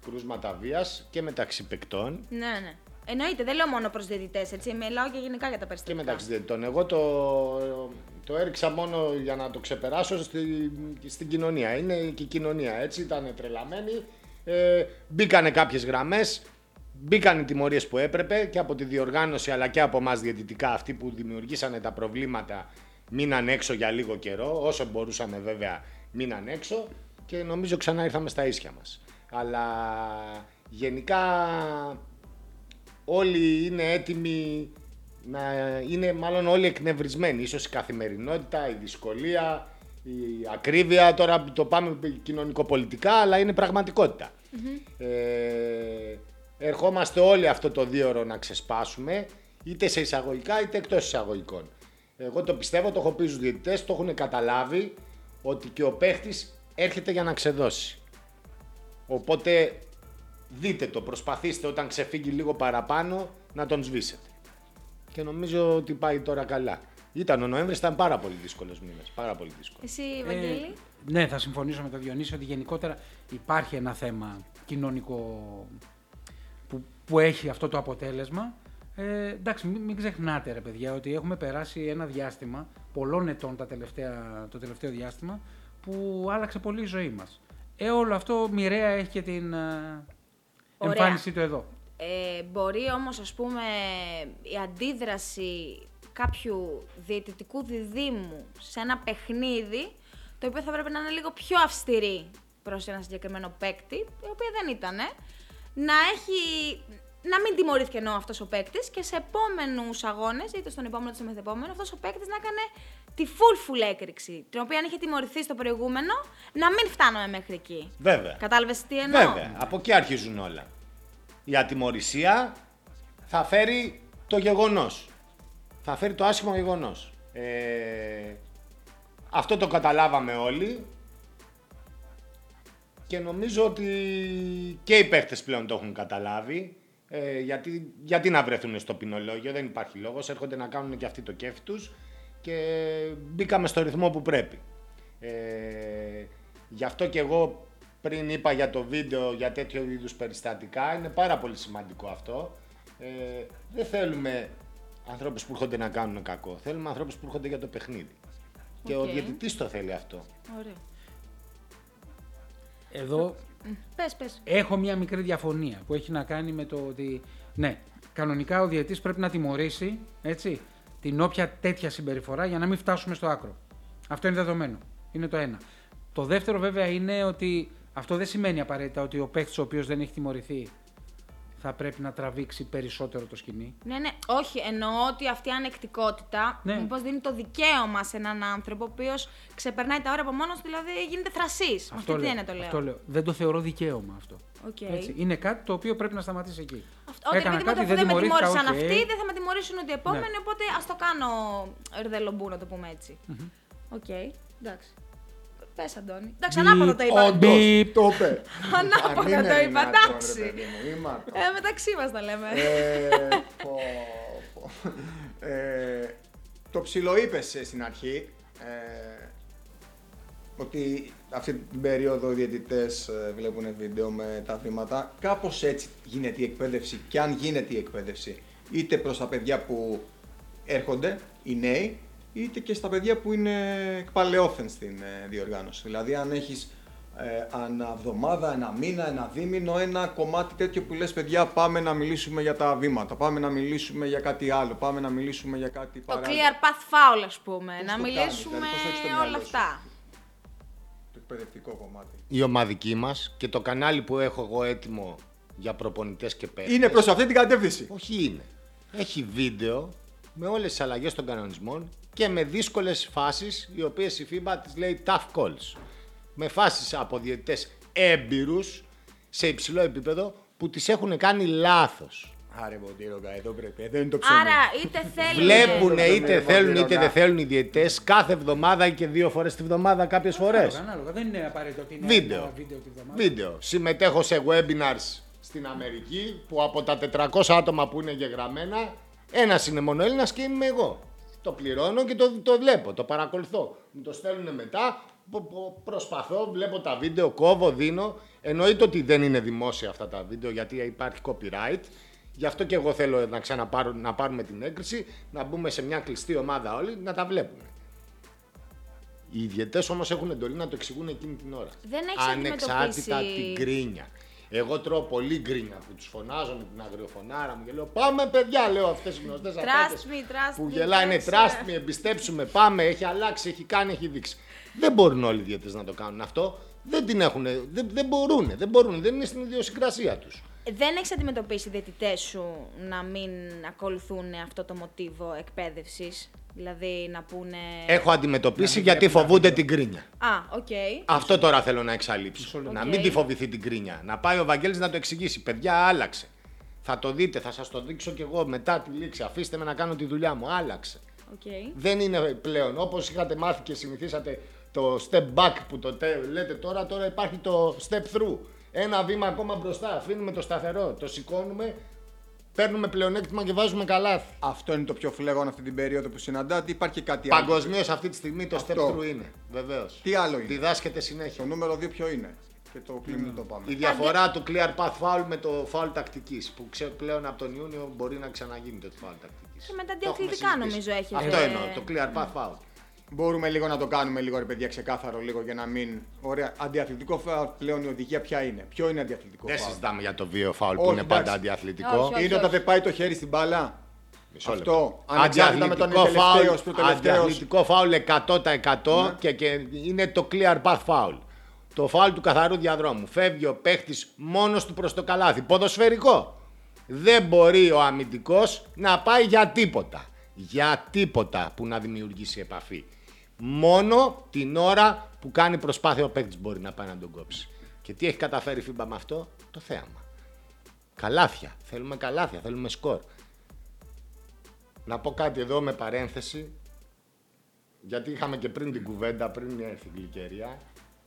κρούσματα βίας και μεταξύ παικτών Ναι, ναι. Εννοείται, δεν λέω μόνο προς διαιτητές, έτσι, μιλάω και γενικά για τα και περιστατικά. μεταξύ διαιτητών. Εγώ το, το έριξα μόνο για να το ξεπεράσω στη, στην κοινωνία. Είναι και η κοινωνία έτσι, ήταν τρελαμένη. Ε, μπήκανε κάποιες γραμμές, μπήκαν οι τιμωρίες που έπρεπε και από τη διοργάνωση αλλά και από εμά διαιτητικά αυτοί που δημιουργήσανε τα προβλήματα μείναν έξω για λίγο καιρό, όσο μπορούσαμε βέβαια μείναν έξω και νομίζω ξανά ήρθαμε στα ίσια μας. Αλλά γενικά όλοι είναι έτοιμοι να είναι μάλλον όλοι εκνευρισμένοι. Ίσως η καθημερινότητα, η δυσκολία, η ακρίβεια, τώρα το πάμε κοινωνικοπολιτικά, αλλά είναι πραγματικότητα. Ε, ερχόμαστε όλοι αυτό το δύο ώρο να ξεσπάσουμε, είτε σε εισαγωγικά είτε εκτός εισαγωγικών. Εγώ το πιστεύω, το έχω πει στους διαιτητές, το έχουν καταλάβει ότι και ο παίχτης έρχεται για να ξεδώσει. Οπότε δείτε το, προσπαθήστε όταν ξεφύγει λίγο παραπάνω να τον σβήσετε. Και νομίζω ότι πάει τώρα καλά. Ήταν ο Νοέμβρης, ήταν πάρα πολύ δύσκολος μήνας, πάρα πολύ δύσκολος. Εσύ, Βαγγέλη; Ε, ναι, θα συμφωνήσω με τον Διονύση ότι γενικότερα υπάρχει ένα θέμα κοινωνικό που, που έχει αυτό το αποτέλεσμα. Ε, εντάξει, μην, μην ξεχνάτε ρε παιδιά ότι έχουμε περάσει ένα διάστημα πολλών ετών τα τελευταία, το τελευταίο διάστημα που άλλαξε πολύ η ζωή μας. Ε, όλο αυτό μοιραία έχει και την ε, Ωραία. εμφάνισή του εδώ. Ε, μπορεί όμως, ας πούμε, η αντίδραση κάποιου διαιτητικού διδήμου σε ένα παιχνίδι, το οποίο θα πρέπει να είναι λίγο πιο αυστηρή προς ένα συγκεκριμένο παίκτη, η οποία δεν ήταν, να έχει... Να μην τιμωρήθηκε ενώ αυτός ο παίκτης και σε επόμενους αγώνες, είτε στον επόμενο είτε στο μεθεπόμενο, αυτός ο παίκτης να έκανε τη full full έκρηξη. Την οποία αν είχε τιμωρηθεί στο προηγούμενο, να μην φτάναμε μέχρι εκεί. Βέβαια. Κατάλαβες τι εννοώ; Βέβαια, από εκεί αρχίζουν όλα. Η ατιμορρησία θα φέρει το γεγονός. Θα φέρει το άσχημο γεγονός. Ε, αυτό το καταλάβαμε όλοι και νομίζω ότι και οι παίχτες πλέον το έχουν καταλάβει. Ε, γιατί, γιατί να βρεθούν στο ποινολόγιο, δεν υπάρχει λόγος, έρχονται να κάνουν και αυτοί το κέφι τους και μπήκαμε στο ρυθμό που πρέπει. Ε, γι' αυτό και εγώ πριν είπα για το βίντεο για τέτοιο είδους περιστατικά, είναι πάρα πολύ σημαντικό αυτό. Ε, δεν θέλουμε ανθρώπους που έρχονται να κάνουν κακό, θέλουμε ανθρώπους που έρχονται για το παιχνίδι. Και ο Οκ. διαιτητής το θέλει αυτό. Ωραία. Εδώ Πες, πες. Έχω μια μικρή διαφωνία που έχει να κάνει με το ότι, ναι, κανονικά ο διαιτητής πρέπει να τιμωρήσει, έτσι, την όποια τέτοια συμπεριφορά για να μην φτάσουμε στο άκρο. Αυτό είναι δεδομένο. Είναι το ένα. Το δεύτερο βέβαια είναι ότι Αυτό δεν σημαίνει απαραίτητα ότι ο παίκτης ο οποίος δεν έχει τιμωρηθεί θα πρέπει να τραβήξει περισσότερο το σκοινί. Ναι, ναι, όχι. Εννοώ ότι αυτή η ανεκτικότητα Ναι. μήπως δίνει το δικαίωμα σε έναν άνθρωπο ο οποίος ξεπερνάει τα όρια από μόνος του, δηλαδή γίνεται θρασύς. Με αυτή την έννοια το λέω. αυτό λέω. Δεν το θεωρώ δικαίωμα αυτό. Οκ. Έτσι. Είναι κάτι το οποίο πρέπει να σταματήσει εκεί. Αυτό, ότι Έκανα επειδή κάτι, δεν, δεν με τιμωρήθηκα, τιμώρησαν οκ. Ναι. αυτοί, δεν θα με τιμωρήσουν ούτε οι επόμενοι, οπότε ας το κάνω ρδελομπού, να το πούμε έτσι. Οκ, εντάξει. Πες, Αντώνη. Εντάξει, Μπιπ, ανάποδα το είπα. Όντως, Μπιπ. το είπε. [LAUGHS] Ανάποδα Αν είναι το είπα, δυνατόν, εντάξει. ρε παιδί μου, ήμαρτο. Ε, μεταξύ μας τα λέμε. Ε, πω, πω. Ε, το ψιλοείπες ε, στην αρχή ε, ότι αυτή την περίοδο οι διαιτητές ε, βλέπουν βίντεο με τα βήματα. Κάπως έτσι γίνεται η εκπαίδευση και αν γίνεται η εκπαίδευση είτε προς τα παιδιά που έρχονται, οι νέοι, είτε και στα παιδιά που είναι εκπαλαιόθεν στην ε, διοργάνωση. Δηλαδή αν έχεις ε, ανά εβδομάδα, ένα μήνα, ένα δίμηνο, ένα κομμάτι τέτοιο που λες παιδιά πάμε να μιλήσουμε για τα βήματα, πάμε να μιλήσουμε για κάτι άλλο, πάμε να μιλήσουμε για κάτι Το παράλληλο. clear path foul, ας πούμε. Πώς να το κάνεις, μιλήσουμε δηλαδή, πώς έχεις το μυαλό όλα σου. αυτά. Το εκπαιδευτικό κομμάτι. Η ομαδική μας και το κανάλι που έχω εγώ έτοιμο για προπονητές και παίκτες. Είναι προς αυτή την κατεύθυνση. Όχι είναι. Έχει βίντεο με όλες τις αλλαγές των κανονισμών και με δύσκολες φάσεις οι οποίες η FIBA τις λέει tough calls. Με φάσεις από διαιτητές έμπειρους σε υψηλό επίπεδο που τις έχουν κάνει λάθος. Άρε Μποντήρογκα, εδώ πρέπει, εδώ είναι το ψωμί. Άρα, είτε θέλει. Βλέπουν Ναι, είτε ναι, θέλουν ναι, είτε ναι. δεν θέλουν οι διαιτητές κάθε εβδομάδα ή και δύο φορές τη βδομάδα κάποιες φορές. Ανάλογα, ανάλογα. Δεν είναι απαραίτητο ότι είναι Βίντεο. ένα βίντεο τη βδομάδα. Βίντεο. Συμμετέχω σε webinars στην Αμερική που από τα 400 άτομα που είναι γεγραμμένα, ένας είναι μόνο Έλληνας και είμαι εγώ. Το πληρώνω και το, το βλέπω, το παρακολουθώ. Μου το στέλνουν μετά, πο- πο- προσπαθώ, βλέπω τα βίντεο, κόβω, δίνω. Εννοείται ότι δεν είναι δημόσια αυτά τα βίντεο γιατί υπάρχει copyright. Γι' αυτό και εγώ θέλω να ξαναπάρω, να πάρουμε την έγκριση, να μπούμε σε μια κλειστή ομάδα όλοι, να τα βλέπουμε. Οι ιδιαιτέ όμως έχουν εντολή να το εξηγούν εκείνη την ώρα. Δεν έχεις Ανεξάρτητα αντιμετωπίσει- την γκρίνια. Εγώ τρώω πολύ γκρίνια που τους φωνάζω με την αγριοφωνάρα μου και λέω Πάμε παιδιά, λέω αυτές οι γνωστές Trust me, trust που me, γελάνε. trust Trust me. me, εμπιστέψου με, πάμε, έχει αλλάξει, έχει κάνει, έχει δείξει. Δεν μπορούν όλοι οι διαιτητές να το κάνουν αυτό. Δεν την έχουν, δεν, δεν μπορούν, δεν μπορούν, δεν είναι στην ιδιοσυγκρασία τους. Δεν έχεις αντιμετωπίσει οι διαιτητές σου να μην ακολουθούν αυτό το μοτίβο εκπαίδευσης; Δηλαδή να πούνε. Έχω αντιμετωπίσει μην γιατί βλέπουν τα φοβούνται βίντεο. την γκρίνια. Α, οκ. Αυτό τώρα θέλω να εξαλείψω. λεπτό. Να Οκ. μην τη φοβηθεί την γκρίνια. Να πάει ο Βαγγέλης να το εξηγήσει. Παιδιά, άλλαξε. Θα το δείτε, θα σας το δείξω κι εγώ μετά τη λήξη. Αφήστε με να κάνω τη δουλειά μου. Άλλαξε. οκ. Δεν είναι πλέον όπως είχατε μάθει και συνηθίσατε το step back που το τε- λέτε τώρα, τώρα υπάρχει το step through. Ένα βήμα ακόμα μπροστά. Αφήνουμε το σταθερό, το σηκώνουμε, παίρνουμε πλεονέκτημα και βάζουμε καλάθι. Αυτό είναι το πιο φλέγον αυτή την περίοδο που συναντάτε. Υπάρχει και κάτι άλλο. Παγκοσμίως αυτή τη στιγμή το Αυτό. step through είναι. Βεβαίως. Τι άλλο είναι; Διδάσκεται συνέχεια. Το νούμερο 2 ποιο είναι; Και το κλείνουμε το πάμε. Η διαφορά του clear path foul με το foul τακτική. Που ξε, πλέον από τον Ιούνιο μπορεί να ξαναγίνει το foul τακτική. Και με τα αντιαθλητικά νομίζω έχει. Αυτό ε, εννοώ. Το clear path foul. Μπορούμε λίγο να το κάνουμε λίγο ρε παιδιά ξεκάθαρο λίγο για να μην. Ωραία. Αντιαθλητικό φάουλ πλέον η οδηγία ποια είναι; Ποιο είναι αντιαθλητικό Δεν φάουλ; συζητάμε για το βίο foul που Όχι, είναι πάντα εντάξει. αντιαθλητικό. Όχι, όχι. Είναι όταν δεν πάει το χέρι στην μπάλα. Μισό Αυτό. λεπτό. Ανεξάρτητα με τον Αντιαθλητικό τελευταίος, foul- προτελευταίος. Αντιαθλητικό foul 100% Ναι. και, και είναι το clear path foul. Το foul του καθαρού διαδρόμου. Φεύγει ο παίχτης μόνος του προς το καλάθι. Ποδοσφαιρικό. Δεν μπορεί ο αμυντικός να πάει για τίποτα. Για τίποτα που να δημιουργήσει επαφή. Μόνο την ώρα που κάνει προσπάθεια ο παίκτης μπορεί να πάει να τον κόψει. Και τι έχει καταφέρει η FIBA με αυτό, το θέαμα. Καλάθια. Θέλουμε καλάθια, θέλουμε σκορ. Να πω κάτι εδώ με παρένθεση, γιατί είχαμε και πριν την κουβέντα, πριν έρθει η γλυκερία,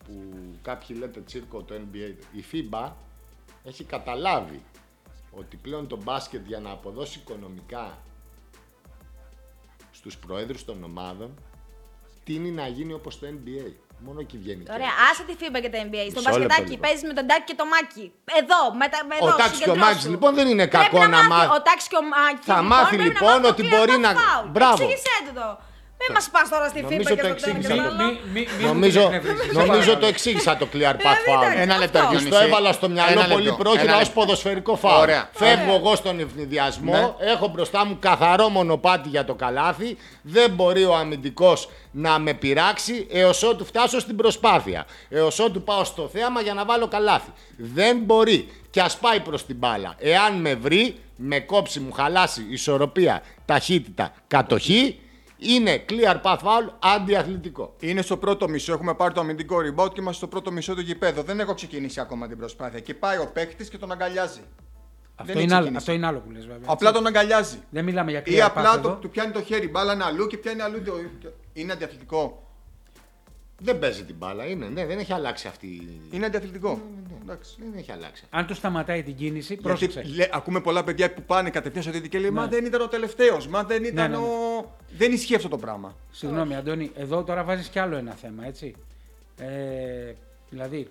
που κάποιοι λέτε τσίρκο το NBA. Η FIBA έχει καταλάβει ότι πλέον το μπάσκετ για να αποδώσει οικονομικά στους προέδρους των ομάδων τίνει να γίνει όπως το NBA. Μόνο εκεί βγαίνει. Ωραία, κέρδος. άσε τη φίμπα και τα NBA. Στο Μισό λεπτό μπασκετάκι λίγο. παίζεις με τον Τάκη και το Μάκη. Εδώ, με τα με Ο εδώ, Τάκης και ο συγκεντρώσου. Μάκης, λοιπόν, δεν είναι Πρέπει κακό να μάθει. μάθει. Ο Τάκης και ο Μάκης Θα μάθει, πρέπει λοιπόν, μάθει το ότι clear μπορεί path να- foul. Μπράβο. Εξήγησέ του το. Μην μας πας τώρα στη Νομίζω FIFA και το στο εξήγησα τέλος. το. Μη- μη- μη μου Νομίζω, την εκνευρίζεις, σε νομίζω παρακαλώ. το εξήγησα το clear path Ε, foul. εντάξει. Ένα λεπτό, Αυτό. Διονύση. Το έβαλα στο μυαλό Ένα πολύ λεπτό, πρόχειρα ένα ως λεπτό. ποδοσφαιρικό φάουλ. Ωραία. Φεύγω Ωραία. εγώ στον ευνηδιασμό, Ναι. έχω μπροστά μου καθαρό μονοπάτι για το καλάθι. Δεν μπορεί ο αμυντικός να με πειράξει έως ότου φτάσω στην προσπάθεια. Έως ότου πάω στο θέαμα για να βάλω καλάθι. Δεν μπορεί. Και ας πάει προς την μπάλα. Εάν με βρει, με κόψει, μου χαλάσει ισορροπία, ταχύτητα, κατοχή, είναι clear path foul αντιαθλητικό. Είναι στο πρώτο μισό. Έχουμε πάρει το αμυντικό rebound και είμαστε στο πρώτο μισό του γηπέδου. Δεν έχω ξεκινήσει ακόμα την προσπάθεια. Και πάει ο παίκτης και τον αγκαλιάζει. Αυτό Δεν είναι, άλλο, ξεκίνησε. αυτό είναι άλλο που λες βέβαια. Απλά έτσι. τον αγκαλιάζει. Δεν μιλάμε για Ή clear path απλά εδώ. το, του πιάνει το χέρι, μπάλα είναι αλλού και πιάνει αλλού. Το... Είναι αντιαθλητικό. Δεν παίζει την μπάλα. Είναι, ναι, δεν έχει αλλάξει αυτή. η- Είναι αντιαθλητικό. Εντάξει. Δεν έχει αλλάξει. Αν του σταματάει την κίνηση, Γιατί πρόσεξε. λέ- ακούμε πολλά παιδιά που πάνε κατευθείαν στο δυτικό και λέει Μα Ναι. δεν ήταν ο τελευταίος. Μα δεν ήταν ναι, ναι. ο. Δεν ισχύει αυτό το πράγμα. Συγγνώμη, Αντώνη, εδώ τώρα βάζεις κι άλλο ένα θέμα, έτσι. Ε, δηλαδή,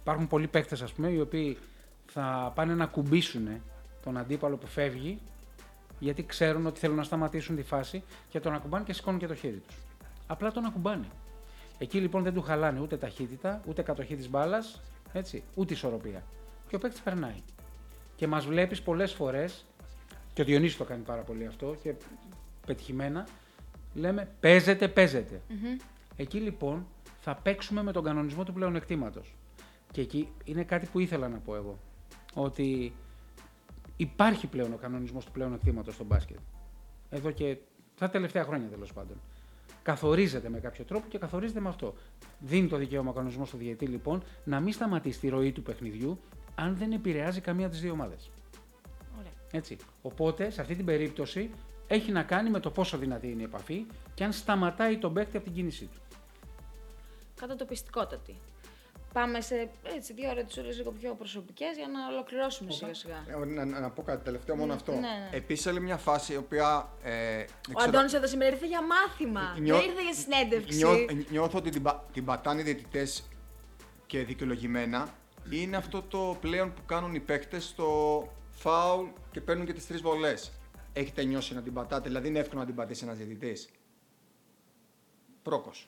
υπάρχουν πολλοί παίκτες, ας πούμε, οι οποίοι θα πάνε να κουμπίσουν τον αντίπαλο που φεύγει, γιατί ξέρουν ότι θέλουν να σταματήσουν τη φάση και τον ακουμπάνε και σηκώνουν και το χέρι τους. Απλά τον ακουμπάνε. Εκεί λοιπόν δεν του χαλάνε ούτε ταχύτητα, ούτε κατοχή της μπάλας, έτσι, ούτε ισορροπία. Και ο παίκτης περνάει. Και μας βλέπεις πολλές φορές, και ο Διονύσης το κάνει πάρα πολύ αυτό και πετυχημένα, λέμε παίζεται, παίζεται. Εκεί λοιπόν θα παίξουμε με τον κανονισμό του πλεονεκτήματος. Και εκεί είναι κάτι που ήθελα να πω εγώ. Ότι υπάρχει πλέον ο κανονισμός του πλεονεκτήματος στο μπάσκετ. Εδώ και τα τελευταία χρόνια τέλος πάντων. Καθορίζεται με κάποιο τρόπο και καθορίζεται με αυτό. Δίνει το δικαίωμα ο κανονισμός στο διαιτή λοιπόν να μην σταματήσει τη ροή του παιχνιδιού αν δεν επηρεάζει καμία από τις δύο ομάδες. Ωραία. Έτσι. Οπότε, σε αυτή την περίπτωση, έχει να κάνει με το πόσο δυνατή είναι η επαφή και αν σταματάει τον παίκτη από την κίνησή του. Κατατοπιστικότατη. Πάμε σε έτσι, δύο ερωτησούλε λίγο πιο προσωπικές για να ολοκληρώσουμε σιγά σιγά. Ε, Να, να, να πω κάτι τελευταίο μόνο αυτό. ναι, ναι. Επίσης, άλλη μια φάση η οποία. Ε, δεν Ο ξέρω- Αντώνης εδώ σήμερα ήρθε για μάθημα. Νιώ- Δεν ήρθε για συνέντευξη. Νιώ- νιώθω ότι την, πα- την πατάνε οι διαιτητές και δικαιολογημένα. Είναι αυτό το πλέον που κάνουν οι παίκτες στο φάουλ και παίρνουν και τις τρεις βολές. Έχετε νιώσει να την πατάτε, δηλαδή είναι εύκολο να την πατήσει ένας διαιτητής. Πρόκος.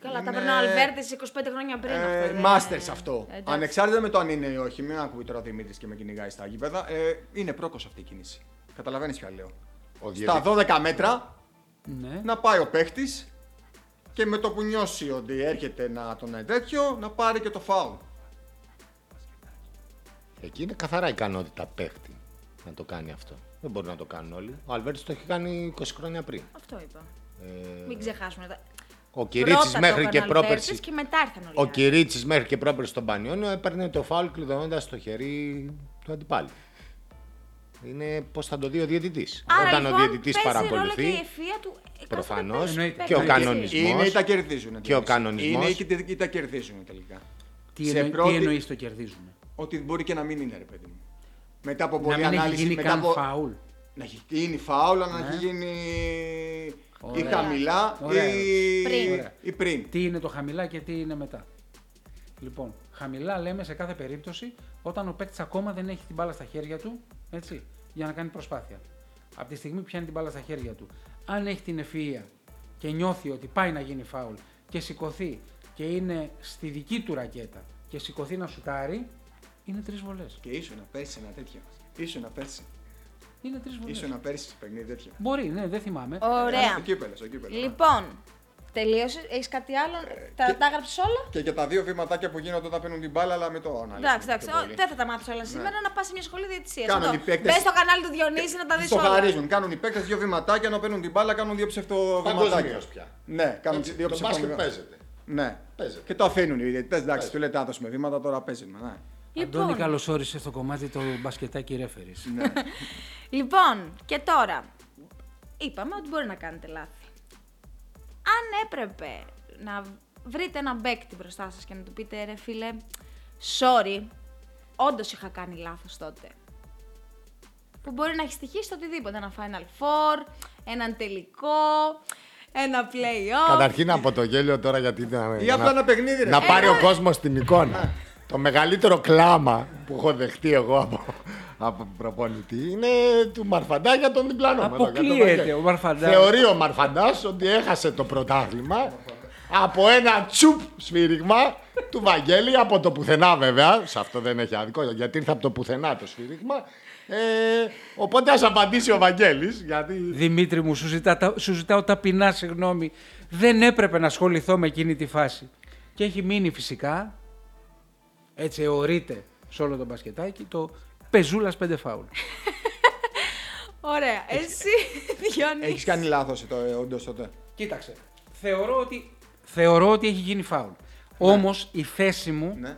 Καλά, τα Είναι- περνά ο Αλβέρτη 25 χρόνια πριν. αυτό, Ε, δεν- masters αυτό. Εντάξει. Ανεξάρτητα με το αν είναι ή όχι, μην ακούει τώρα ο Δημήτρης και με κυνηγάει στα γήπεδα. Ε, είναι πρόκος αυτή η κίνηση. Καταλαβαίνεις ποια λέω. Ο Στα διαιτητής- 12 μέτρα Ναι. να πάει ο παίχτης και με το που νιώσει ότι έρχεται να τον τέτοιο να πάρει και το φάουλ. Εκεί είναι καθαρά ικανότητα παίχτη να το κάνει αυτό. Δεν μπορούν να το κάνουν όλοι. Ο Αλβέρτης το έχει κάνει 20 χρόνια πριν. Αυτό είπα. Ε, Μην ξεχάσουμε. Τα- ο Πρώτα Κυρίτσι το μέχρι έκανε και ο Αλβέρτης πρόπερση. Και μετά ήρθαν όλοι. οι Ο άλλοι. Κυρίτσι μέχρι και πρόπερση στον Πανιόνιο έπαιρνε το φάουλ κλειδώνοντας το χέρι του αντιπάλου. Είναι πώς θα το δει ο διαιτητής. Άρα, Όταν λοιπόν, ο διαιτητής παίζει ρόλο και η παρακολουθεί. ευθεία του εκάστοτε Προφανώς. παίκτη. Εννοείται. Και ο Ναι, κανονισμός. Είναι ή τα κερδίζουν. Και ο Διονύση. κανονισμός. Είναι ή και- ή τα κερδίζουν τελικά. Τι, Σε εννοεί, πρώτη- τι εννοείς το κερδίζουμε. Ότι μπορεί και να μην είναι, ρε παιδί μου. Μετά από Να πολλή μην έχει ανάλυση. γίνει μετά καν από... φάουλ. Να έχει γίνει φάουλ, να Ναι. έχει γίνει ή Ωραία. χαμηλά Ωραία. ή Πριν. Ωραία. ή πριν. Τι είναι το χαμηλά και τι είναι μετά. Λοιπόν, χαμηλά λέμε σε κάθε περίπτωση όταν ο παίκτης ακόμα δεν έχει την μπάλα στα χέρια του έτσι, για να κάνει προσπάθεια. Από τη στιγμή που πιάνει την μπάλα στα χέρια του, αν έχει την ευφυΐα και νιώθει ότι πάει να γίνει φάουλ και σηκωθεί και είναι στη δική του ρακέτα και σηκωθεί να σουτάρει, είναι τρεις βολές. Και ήσουν να πέρσι ένα τέτοιο. Ήσουν να πέρσι. Είναι τρεις βολές. Ήσουν να πέρσι σε παιχνίδι τέτοιο. Μπορεί, ναι, δεν θυμάμαι. Ωραία. Στο κύπελο, στο κύπελο. Λοιπόν, τελείωσες. Έχεις κάτι άλλο; Τα, Ε, και- τα έγραψες όλα; Και για τα δύο βηματάκια που γίνονται όταν παίρνουν την μπάλα, αλλά με το ανάλυση. Εντάξει, εντάξει. Ω, Δεν θα τα μάθεις όλα σήμερα. Να πας σε μια σχολή διαιτησίας. Ναι. Κάνουν οι παίκτες- Μπες στο κανάλι του Διονύση να τα δεις Το όλα. χαρίζουν. Κάνουν οι παίκτες δύο βηματάκια, ενώ παίρνουν την μπάλα, κάνουν δύο ψευτοβηματάκια. Παγκοσμίως πια. Ναι, κάνουν Έτσι, δύο το μπάσκετ ψευτοβηματάκια. παίζεται. Ναι. Παίζεται. Και το αφήνουν οι διαιτητές. Εντάξει, Παίζεται. του λέτε να δώσουμε βήματα, τώρα παίζουμε. Ναι. Αντώνη, Λοιπόν, καλώς όρισες στο κομμάτι το μπασκετάκι ρέφερης. ναι. [LAUGHS] λοιπόν, και τώρα. Είπαμε ότι μπορεί να κάνετε λάθη. Αν έπρεπε να βρείτε ένα παίκτη μπροστά σας και να του πείτε ρε φίλε, sorry, όντως είχα κάνει λάθος τότε. Που μπορεί να έχει στοιχήσει το οτιδήποτε. Ένα Final Four, έναν τελικό, ένα play-off. Καταρχήν από το γέλιο τώρα γιατί ήταν. Ή απλά ένα παιχνίδι, ρε. Να πάρει Ε, ο κόσμος την εικόνα. Το μεγαλύτερο κλάμα που έχω δεχτεί εγώ από, από προπονητή. Είναι του Μαρφαντά για τον διπλανό. μετά, για τον Αποκλείεται Βαγγέλη. ο Μαρφαντάς. Θεωρεί ο Μαρφαντάς ότι έχασε το πρωτάθλημα από ένα τσουπ σφύριγμα του Βαγγέλη από το πουθενά βέβαια. Σε αυτό δεν έχει άδικο γιατί ήρθε από το πουθενά το σφύριγμα. Ε, οπότε ας απαντήσει ο Βαγγέλης γιατί Δημήτρη μου, σου, ζητά, τα- σου ζητάω ταπεινά συγγνώμη. Δεν έπρεπε να ασχοληθώ με εκείνη τη φάση. Και έχει μείνει φυσικά, έτσι αιωρείται σε όλο το μπασκετάκι, το πεζούλας πέντε φάουλ. [LAUGHS] Ωραία. Εσύ, Διονύσης. Έχεις κάνει λάθος το όντως τότε. Κοίταξε, θεωρώ ότι, θεωρώ ότι έχει γίνει φάουλ. Όμως η θέση μου, Ναι.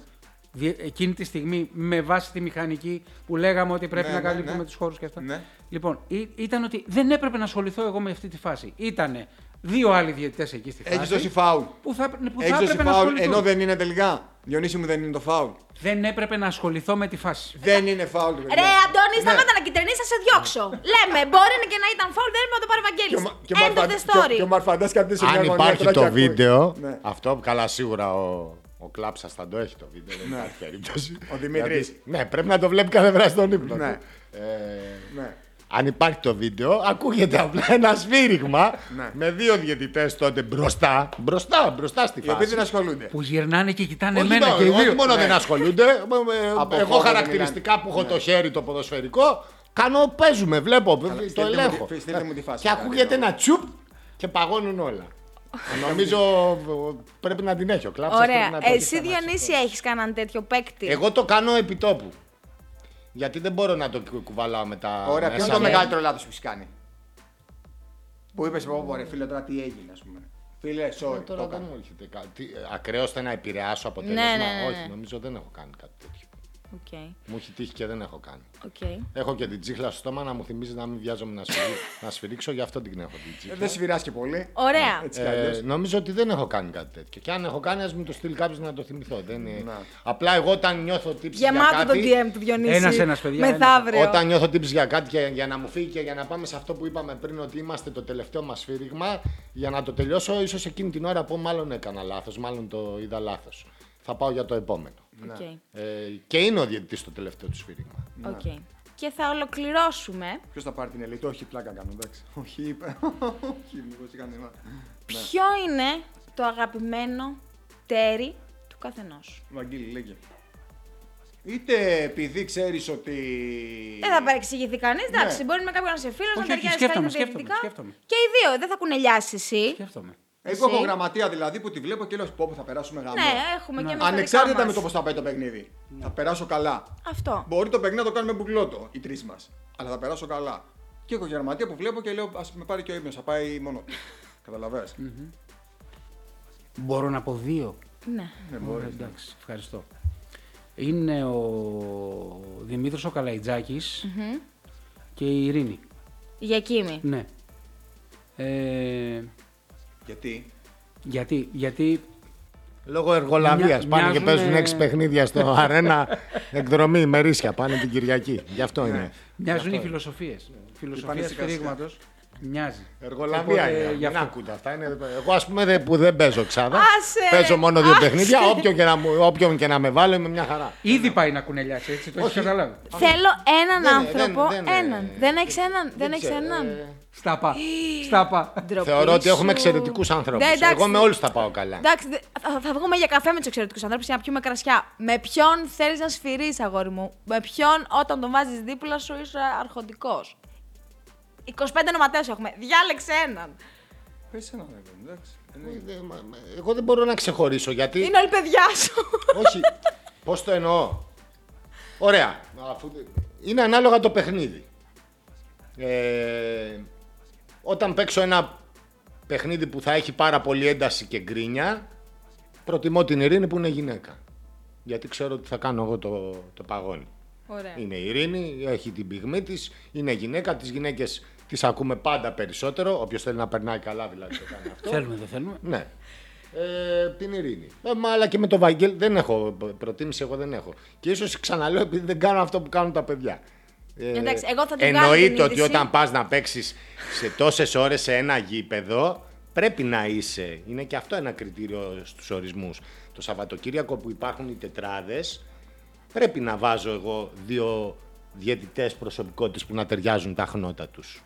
δι- εκείνη τη στιγμή, με βάση τη μηχανική που λέγαμε ότι πρέπει Ναι, να ναι, καλύπτουμε ναι. τους χώρους και αυτά. Ναι. Λοιπόν, ή- ήταν ότι δεν έπρεπε να ασχοληθώ εγώ με αυτή τη φάση. Ήτανε δύο άλλοι διαιτητές εκεί στη φάση. Έχει δώσει φάουλ. Που θα, που θα Έχει δώσει έπρεπε να φάουλ ασχοληθούν. ενώ δεν είναι τελικά. Διονύση μου δεν είναι το φάουλ. Δεν έπρεπε να ασχοληθώ με τη φάση. Δεν είναι φάουλ. παιδιά. Ρε, Αντώνη, Ναι. σταμάτα να κυτρενείς, θα σε διώξω. Λέμε, μπορεί και να ήταν φάουλ, δεν έπρεπε να το πάρει ο Και ο Βαγγέλης. Μα- και ο End of Μαρφαντάς- the και ο- story. Και ο Μαρφαντάς κάτι σε μια αν γωνία υπάρχει τώρα και το ακούει. βίντεο, Ναι. αυτό καλά σίγουρα ο, ο Κλάψας θα το έχει το βίντεο, δεν υπάρχει περίπτωση. Ο Δημήτρης. Γιατί- Ναι, πρέπει να το βλέπει κάθε βράδυ στον ύπνο. Ναι. του. Ε, Ναι. Αν υπάρχει το βίντεο, ακούγεται απλά ένα σφύριγμα Ναι. με δύο διαιτητές τότε μπροστά, μπροστά, μπροστά στη Οι οποίοι δεν φάση. ασχολούνται. Που γυρνάνε και κοιτάνε Όχι, εμένα μόνο- και οι όχι δύο. μόνο Ναι. δεν ασχολούνται, [LAUGHS] ε, ε, Από εγώ φόβο χαρακτηριστικά δεν που έχω μιλάνε. το χέρι το ποδοσφαιρικό, κάνω, παίζουμε, βλέπω, το στείλτε μου ελέγχω. τη- στείλτε μου τη φάση. Και ακούγεται ένα τσουπ και παγώνουν όλα. [LAUGHS] Νομίζω ε, πρέπει να την έχει ο Κλάψας. πρέπει Ωραία. να το έχει Εσύ, ξανά Διονύση, έχεις κανέναν τέτοιο παίκτη; Εγώ το κάνω επιτόπου. Γιατί δεν μπορώ να το κου- κουβαλάω μετά. Ωραία, ποιο μέσα είναι το μου. μεγαλύτερο λάθος που έχεις κάνει; Που είπες, πω, ρε φίλε, τώρα τι έγινε, ας πούμε. Φίλε, sorry. Ε, Τώρα το δεν έκανα. μου έρχεται κάτι. Ακραίο ώστε να επηρεάσω αποτέλεσμα. Ναι, ναι, ναι, Όχι, ναι. νομίζω δεν έχω κάνει κάτι τέτοιο. Οκ. Μου έχει τύχει και δεν έχω κάνει. Οκ. Έχω και την τσίχλα στο στόμα να μου θυμίζει να μην βιάζομαι να, σφυρί... [LAUGHS] να σφυρίξω, γι' αυτό την έχω την Ε, τσίχλα. Δεν σφυράς και πολύ. Ωραία. Έτσι κι Ε, αλλιώς. νομίζω ότι δεν έχω κάνει κάτι τέτοιο. Και αν έχω κάνει, ας μου το στείλει κάποιος να το θυμηθώ. Δεν είναι... Να. Απλά εγώ όταν νιώθω τύψη για Γεμάτο το κάτι. DM του Διονύση. Ένας-ένας, παιδιά, Μεθαύριο. Όταν νιώθω τύψη για κάτι και για να μου φύγει και για να πάμε σε αυτό που είπαμε πριν ότι είμαστε το τελευταίο μας σφύριγμα, για να το τελειώσω, ίσως εκείνη την ώρα πω μάλλον έκανα λάθος, μάλλον το είδα λάθος. Θα πάω για το επόμενο. Οκ. Ε, και είναι ο διαιτητής το τελευταίο του σφύριγμα. Οκ. Και θα ολοκληρώσουμε. Ποιος θα πάρει την ελίτ, όχι πλάκα κάνω, εντάξει. [LAUGHS] Όχι, είπε. Όχι, μήπως είχαν αίμα. Ποιο είναι το αγαπημένο ταίρι του καθενός; Βαγγέλη, λέγε. Είτε επειδή ξέρεις ότι. Δεν θα παρεξηγηθεί κανείς. Εντάξει, Ναι. μπορεί με κάποιον να 'σαι φίλος, να Όχι, όχι, ταιριάζει σκέφτομαι, τα σκέφτομαι, διαιτητικά. σκέφτομαι. Και οι δύο, δεν θα κουνελιάσεις εσύ. Σκέφτομαι. Εγώ έχω Εσύ. γραμματεία δηλαδή που τη βλέπω και λέω πω πω, θα περάσουμε γαμό. Ναι, έχουμε και εμεί. Ανεξάρτητα με το πώς θα πάει το παιχνίδι. Θα περάσω καλά. Αυτό. Μπορεί το παιχνίδι να το κάνουμε μπουκλότο, οι τρεις μας. Αλλά θα περάσω καλά. Και έχω γραμματεία που βλέπω και λέω Α με πάρει και ο ύπνος, θα πάει μόνο του. [LAUGHS] Καταλαβέ. Μπορώ να πω δύο; Ναι. Ωραία, εντάξει, ευχαριστώ. Είναι ο Δημήτρης ο καλαιτζακης και η Ειρήνη. Για εκείνη. Ναι. Ε, Γιατί; γιατί, γιατί Λόγω εργολαβίας. Μοια- Πάνε και μοιάζουνε- παίζουν έξι παιχνίδια στο [LAUGHS] αρένα εκδρομή ημερήσια. Πάνε την Κυριακή. Γι' αυτό είναι. μοιάζουν οι φιλοσοφίες. Φιλοσοφία πανησυχασία. σφυρίγματος μοιάζει. Εργολαβία Οπότε, είναι. γι' Μην αυτό. ακούτε αυτά. Είναι... Εγώ, ας πούμε, δε- που δεν παίζω ξάδα. Άσε, Παίζω μόνο δύο άσε. παιχνίδια. Όποιον και, να, μου- όποιον και να με βάλω, είμαι μια χαρά. Ήδη πάει να κουνελιάσει, έτσι, το έχεις Όχι. καταλάβει. Θέλω έναν Δεν- άνθρωπο. δεν- δεν- έναν. Δεν έχεις έναν. Δεν έχει ξέρω, έναν. ε, Στάπα, στάπα. Ντροπή Θεωρώ ότι έχουμε σου. εξαιρετικούς ανθρώπους. Ναι, εντάξει. Εγώ με όλους θα πάω καλά. Εντάξει, δε- θα, θα βγούμε για καφέ με τους εξαιρετικούς ανθρώπους για να πιούμε κρασιά. Με ποιον θέλεις να σφυρίσεις, αγόρι μου; Με ποιον όταν τον βάζεις δίπλα σου είσαι αρχοντικός; 25 νοματέ έχουμε. Διάλεξε έναν. Πες ένα ρε, εντάξει. Ε, ε, μα- μα- Εγώ δεν μπορώ να ξεχωρίσω γιατί. Είναι όλη παιδιά σου. Όχι. Πώς το εννοώ; Ωραία. Αφού... Είναι ανάλογα το παιχνίδι. Ε, όταν παίξω ένα παιχνίδι που θα έχει πάρα πολύ ένταση και γκρίνια, προτιμώ την ειρήνη που είναι γυναίκα. Γιατί ξέρω ότι θα κάνω εγώ το, το παγόνι. Ωραία. Είναι η ειρήνη, έχει την πυγμή της, είναι γυναίκα. Τις γυναίκες τις ακούμε πάντα περισσότερο. Όποιος θέλει να περνάει καλά δηλαδή το κάνει αυτό. Θέλουμε, δεν θέλουμε. Ναι. Ε, την ειρήνη. Ε, μα αλλά και με το Βαγγέλη δεν έχω προτίμηση, εγώ δεν έχω. Και ίσως ξαναλέω επειδή δεν κάνω αυτό που κάνουν τα παιδιά. Ε, Εντάξει, εγώ θα την κάνω Εννοείται την ότι είδηση. όταν πας να παίξεις σε τόσες ώρες σε ένα γήπεδο, πρέπει να είσαι. Είναι και αυτό ένα κριτήριο στους ορισμούς. Το Σαββατοκύριακο που υπάρχουν οι τετράδες, πρέπει να βάζω εγώ δύο διαιτητές προσωπικότητες που να ταιριάζουν τα χνότα τους.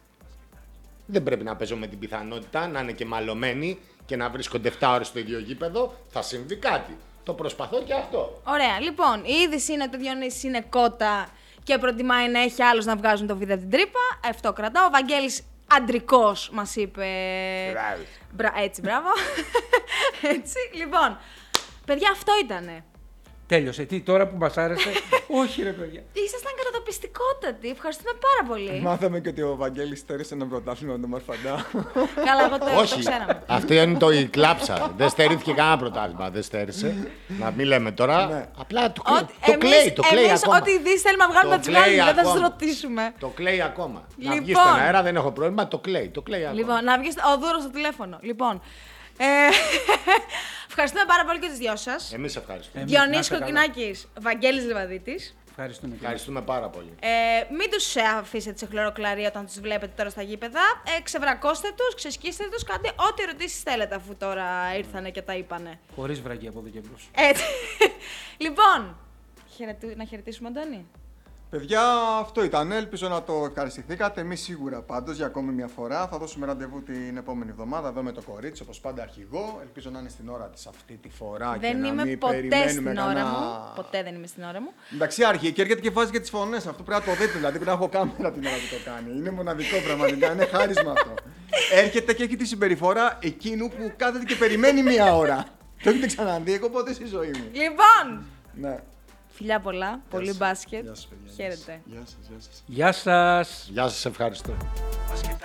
Δεν πρέπει να παίζω με την πιθανότητα να είναι και μαλωμένοι και να βρίσκονται 7 ώρες στο ίδιο γήπεδο. Θα συμβεί κάτι. Το προσπαθώ και αυτό. Ωραία, λοιπόν, η είδηση είναι ότι ο Διονύσης είναι κότα και προτιμάει να έχει άλλους να βγάζουν το βίδα από την τρύπα. Αυτό κρατάω. Ο Βαγγέλης αντρικός μας είπε. Μπράβο. Μπρα... Έτσι, μπράβο. [LAUGHS] Έτσι. Λοιπόν, παιδιά, αυτό ήτανε. Τέλειωσε. Τι τώρα που μας άρεσε. [LAUGHS] Όχι, ρε παιδιά. Ήσασταν κατατοπιστικότατοι. Ευχαριστούμε πάρα πολύ. Μάθαμε και ότι ο Βαγγέλης στέρισε ένα πρωτάθλημα με τον Μαρφαντά. [LAUGHS] Καλά, εγώ το, το Όχι. ξέραμε. Αυτό είναι το η κλάψα. Δεν στερήθηκε κανένα πρωτάθλημα. Δεν στέρισε. να μην λέμε τώρα. Ναι. Απλά το, κλαίει. Ότι- το εμείς- κλαίει. Το κλαίει εμείς ακόμα. ό,τι ειδήσει θέλουμε να βγάλουμε Το να τις βγάλουμε. κλαίει Δεν θα σας ακόμα. ρωτήσουμε. Το κλαίει ακόμα. Να βγει Λοιπόν. στον αέρα, δεν έχω πρόβλημα. Το κλαίει. Το κλαίει ακόμα. Λοιπόν, να βγεις ο Δούρος στο τηλέφωνο. Λοιπόν. Ε, [LAUGHS] ευχαριστούμε πάρα πολύ και τους δυο σας. Εμείς ευχαριστούμε. Εμείς, να Διονύση είστε καλά. Κοκκινάκη, Βαγγέλης Λεβαδίτης. Ευχαριστούμε. και Ευχαριστούμε πάρα πολύ. Ε, μην τους αφήσετε σε χλωροκλαρία όταν τους βλέπετε τώρα στα γήπεδα. Ε, ξεβρακώστε τους, ξεσκίστε τους, κάντε ό,τι ερωτήσεις θέλετε αφού τώρα ήρθανε και τα είπανε. Χωρίς βραγή από εδώ και μπρος. Έτσι. [LAUGHS] λοιπόν, χαιρετου- να χαιρετήσουμε Αντώνη. Παιδιά, αυτό ήταν. Ελπίζω να το ευχαριστηθήκατε. Εμείς σίγουρα πάντως για ακόμη μια φορά. Θα δώσουμε ραντεβού την επόμενη εβδομάδα εδώ με το κορίτσι, όπως πάντα αρχηγό. Ελπίζω να είναι στην ώρα της αυτή τη φορά και δεν να είμαι μην ποτέ περιμένουμε στην ώρα κανένα- μου. Ποτέ δεν είμαι στην ώρα μου. Εντάξει, αρχή και έρχεται και βάζει και τις φωνές. Αυτό πρέπει να το δείτε. Δηλαδή πρέπει να έχω κάμερα την ώρα που το κάνει. Είναι μοναδικό πραγματικά. Είναι χάρισμα αυτό. έρχεται και έχει τη συμπεριφορά εκείνου που κάθεται και περιμένει μία ώρα. Το έχετε ξαναδεί, εγώ ποτέ στη ζωή μου. Λοιπόν, Ναι. Φιλιά πολλά, πολύ σας. μπάσκετ. Γεια σας, παιδιά. Χαίρετε. Γεια σας, γεια σας. Γεια σας. Γεια σας, ευχαριστώ. Μπάσκετ.